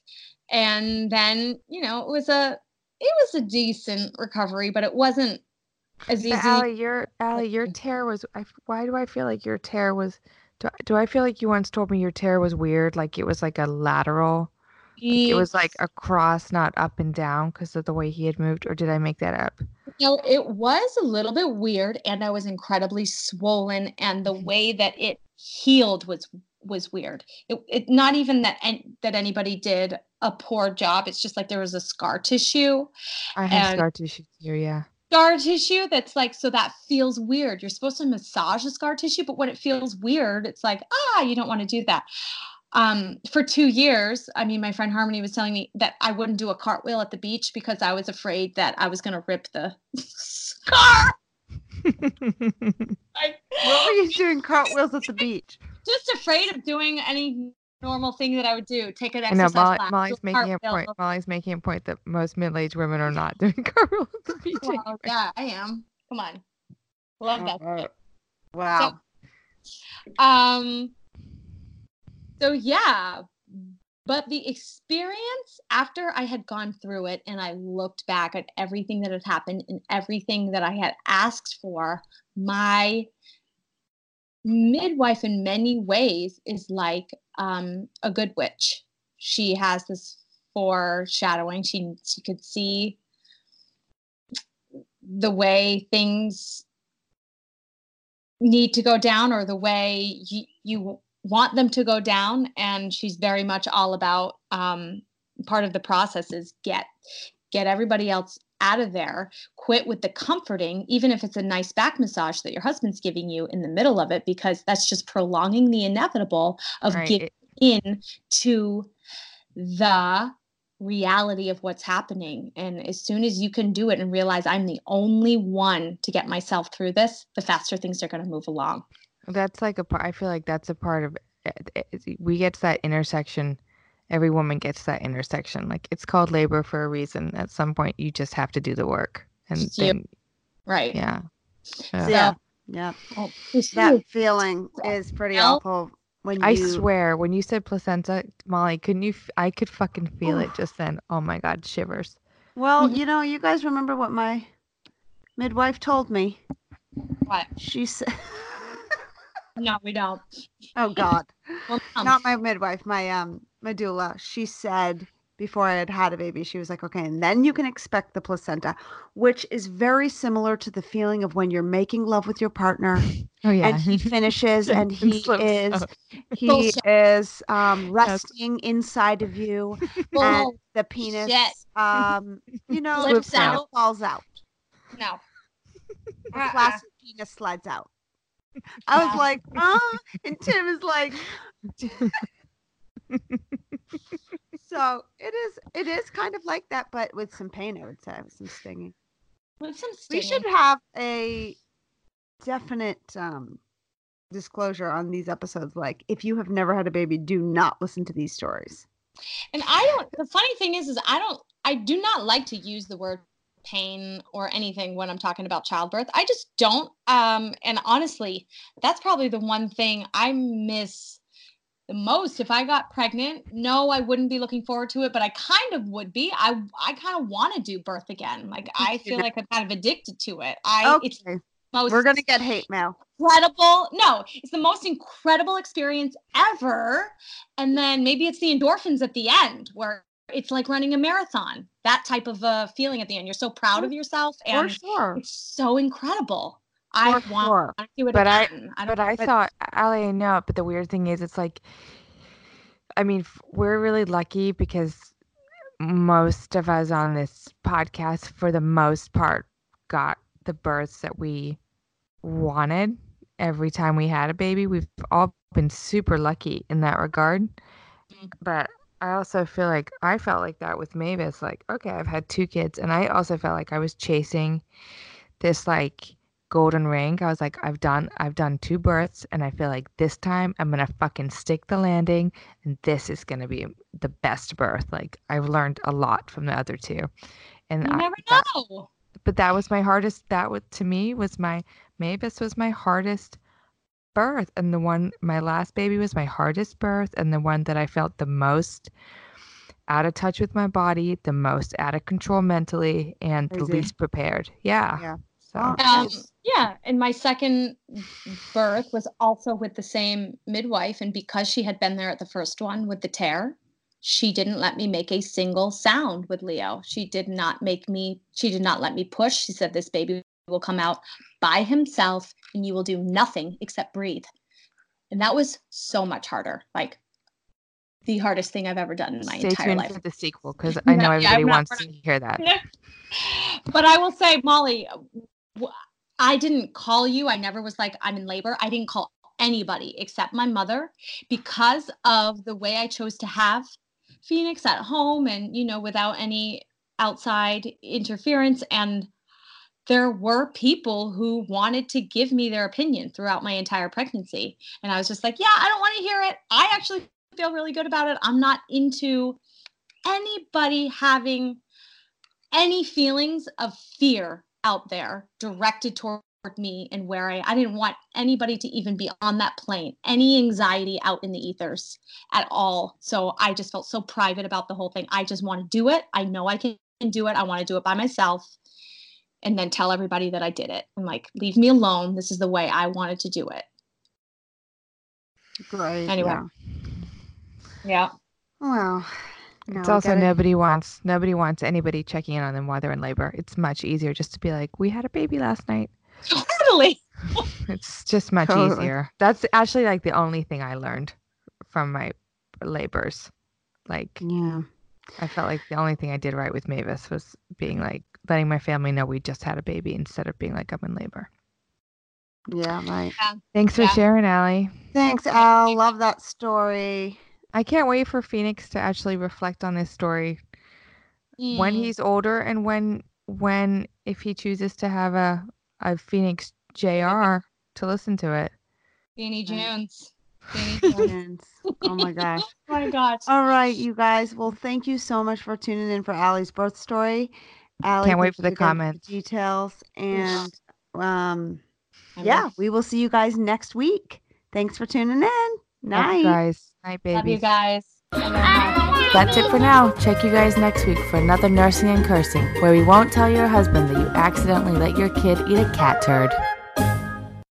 Speaker 6: And then, you know, it was a it was a decent recovery, but it wasn't easy.
Speaker 1: But Ali, your Ali, your tear was. I, why do I feel like your tear was? Do, do I feel like you once told me your tear was weird? Like it was like a lateral. Like it was like across, not up and down, because of the way he had moved. Or did I make that up?
Speaker 6: No, it was a little bit weird, and I was incredibly swollen, and the way that it healed was was weird. It, it not even that an, that anybody did a poor job. It's just like there was a scar tissue,
Speaker 1: I have
Speaker 6: And-
Speaker 1: scar tissue here. Yeah.
Speaker 6: Scar tissue that's like so that feels weird. You're supposed to massage the scar tissue, but when it feels weird, it's like ah, you don't want to do that. Um, for two years, I mean, my friend Harmony was telling me that I wouldn't do a cartwheel at the beach because I was afraid that I was going to rip the scar. Like,
Speaker 5: What were you doing cartwheels at the beach?
Speaker 6: just afraid of doing any normal thing that I would do. Take an
Speaker 1: I know
Speaker 6: exercise
Speaker 1: Molly,
Speaker 6: class.
Speaker 1: Molly's making a
Speaker 6: cartwheel.
Speaker 1: point. Molly's making a point that most middle-aged women are not doing cartwheels at the beach.
Speaker 6: Well,
Speaker 1: anyway.
Speaker 6: yeah, I am. Come on. Love that.
Speaker 5: Uh, Wow.
Speaker 6: Um so yeah, but the experience after I had gone through it and I looked back at everything that had happened and everything that I had asked for, my midwife in many ways is like um, a good witch. She has this foreshadowing. She she could see the way things need to go down or the way you, you want them to go down and she's very much all about um, part of the process is get get everybody else out of there quit with the comforting even if it's a nice back massage that your husband's giving you in the middle of it because that's just prolonging the inevitable of
Speaker 1: Right,
Speaker 6: getting in to the reality of what's happening and as soon as you can do it and realize i'm the only one to get myself through this the faster things are going to move along
Speaker 1: That's like a part. I feel like that's a part of. it- it- We get to that intersection. Every woman gets that intersection. Like it's called labor for a reason. At some point, you just have to do the work, and
Speaker 6: Yep.
Speaker 1: then
Speaker 6: right
Speaker 1: yeah, yeah.
Speaker 5: Yeah. Yeah.
Speaker 6: Oh,
Speaker 5: That feeling is pretty
Speaker 6: Well,
Speaker 5: awful when you
Speaker 1: I swear, when you said placenta, Molly, couldn't you? F- I could fucking feel it just then. Oh my god, shivers.
Speaker 5: Well,
Speaker 6: Mhm.
Speaker 5: you know, you guys remember what my midwife told me?
Speaker 6: what
Speaker 5: She said,
Speaker 6: no we don't
Speaker 5: "Oh God,
Speaker 6: well, um,
Speaker 5: not my midwife, my um my doula." She said before I had had a baby, she was like, "Okay, and then you can expect the placenta," which is very similar to the feeling of when you're making love with your partner
Speaker 1: Oh yeah.
Speaker 5: and he finishes and he is he
Speaker 6: Bullshit.
Speaker 5: is um resting inside of you and the penis
Speaker 6: shit.
Speaker 5: um you know
Speaker 6: Slips
Speaker 5: it kind of
Speaker 6: out.
Speaker 5: falls out
Speaker 6: no
Speaker 5: the
Speaker 6: Uh-uh.
Speaker 5: plastic penis slides out i was like oh and tim is like so it is it is kind of like that but with some pain i would say with some stinging
Speaker 6: With some stinging.
Speaker 5: we should have a definite um disclosure on these episodes like if you have never had a baby do not listen to these stories
Speaker 6: And I don't. The funny thing is, is I don't. I do not like to use the word pain or anything when I'm talking about childbirth. I just don't. Um, and honestly, that's probably the one thing I miss the most. If I got pregnant, no, I wouldn't be looking forward to it, but I kind of would be. I I kind of want to do birth again. Like I feel like I'm kind of addicted to it. I it's most
Speaker 5: we're gonna get hate mail
Speaker 6: incredible. No, it's the most incredible experience ever. And then maybe it's the endorphins at the end where it's like running a marathon. That type of uh, feeling at the end. You're so proud of yourself
Speaker 5: for
Speaker 6: and
Speaker 5: sure
Speaker 6: it's so incredible. I want,
Speaker 5: sure.
Speaker 6: to do it
Speaker 1: But I-
Speaker 6: I,
Speaker 1: But I
Speaker 5: but-
Speaker 1: thought, Ali, I know, but the weird thing is, it's like, I mean, f- we're really lucky because most of us on this podcast, for the most part, got the births that we wanted every time we had a baby. We've all been super lucky in that regard.
Speaker 6: Mhm.
Speaker 1: But I also feel like I felt like that with Mavis. Like, okay, I've had two kids, and I also felt like I was chasing this like golden ring. I was like, I've done I've done two births and I feel like this time I'm gonna fucking stick the landing and this is gonna be the best birth. Like I've learned a lot from the other two. And
Speaker 6: you
Speaker 1: I,
Speaker 6: never
Speaker 1: that-
Speaker 6: know.
Speaker 1: but that was my hardest that was to me was my Mavis was my hardest birth and the one my last baby was my hardest birth and the one that I felt the most out of touch with my body, the most out of control mentally and the least prepared. Yeah.
Speaker 5: Yeah.
Speaker 1: So
Speaker 6: Um, yeah, and my second birth was also with the same midwife, and because she had been there at the first one with the tear, she didn't let me make a single sound with Leo. She did not make me. She did not let me push. She said, "This baby will come out by himself, and you will do nothing except breathe." And that was so much harder. Like the hardest thing I've ever done in my
Speaker 1: Stay
Speaker 6: entire
Speaker 1: tuned
Speaker 6: life.
Speaker 1: for the sequel because I know
Speaker 6: Yeah, yeah,
Speaker 1: everybody
Speaker 6: not-
Speaker 1: wants
Speaker 6: we're
Speaker 1: to hear that.
Speaker 6: but I will say, Molly, w- I didn't call you. I never was like, I'm in labor. I didn't call anybody except my mother because of the way I chose to have Phoenix at home and, you know, without any outside interference. And there were people who wanted to give me their opinion throughout my entire pregnancy. And I was just like, yeah, I don't want to hear it. I actually feel really good about it. I'm not into anybody having any feelings of fear out there directed toward me and where I I didn't want anybody to even be on that plane, any anxiety out in the ethers at all. So I just felt so private about the whole thing. I just want to do it. I know I can do it. I want to do it by myself and then tell everybody that I did it. And like, leave me alone. This is the way I wanted to do it.
Speaker 5: Great.
Speaker 6: Anyway.
Speaker 5: Yeah.
Speaker 6: Yeah.
Speaker 5: Well,
Speaker 1: It's also
Speaker 5: gotta-
Speaker 1: nobody wants nobody wants anybody checking in on them while they're in labor. It's much easier just to be like, we had a baby last night.
Speaker 6: Totally.
Speaker 1: It's just much
Speaker 5: Totally.
Speaker 1: easier. That's actually like the only thing I learned from my labors. Like
Speaker 5: Yeah.
Speaker 1: I felt like the only thing I did right with Mavis was being like letting my family know we just had a baby instead of being like I'm in labor.
Speaker 5: Yeah. Right.
Speaker 1: Thanks for
Speaker 6: Yeah.
Speaker 1: sharing, Ali.
Speaker 5: Thanks, Al. Love that story.
Speaker 1: I can't wait for Phoenix to actually reflect on this story when
Speaker 6: Mm.
Speaker 1: he's older and when when if he chooses to have a a Phoenix JR to listen to it.
Speaker 6: Beanie Jones. Beanie Jones.
Speaker 5: Oh my gosh.
Speaker 6: oh my gosh.
Speaker 5: All right, you guys. Well, thank you so much for tuning in for Ali's birth story. Ali,
Speaker 1: Can't wait for the
Speaker 5: you again
Speaker 1: comments.
Speaker 5: details. And um, yeah, we will see you guys next week. Thanks for tuning in. Night.
Speaker 1: guys. Night, baby.
Speaker 6: Love you guys.
Speaker 8: That's it for now. Check you guys next week for another Nursing and Cursing, where we won't tell your husband that you accidentally let your kid eat a cat turd.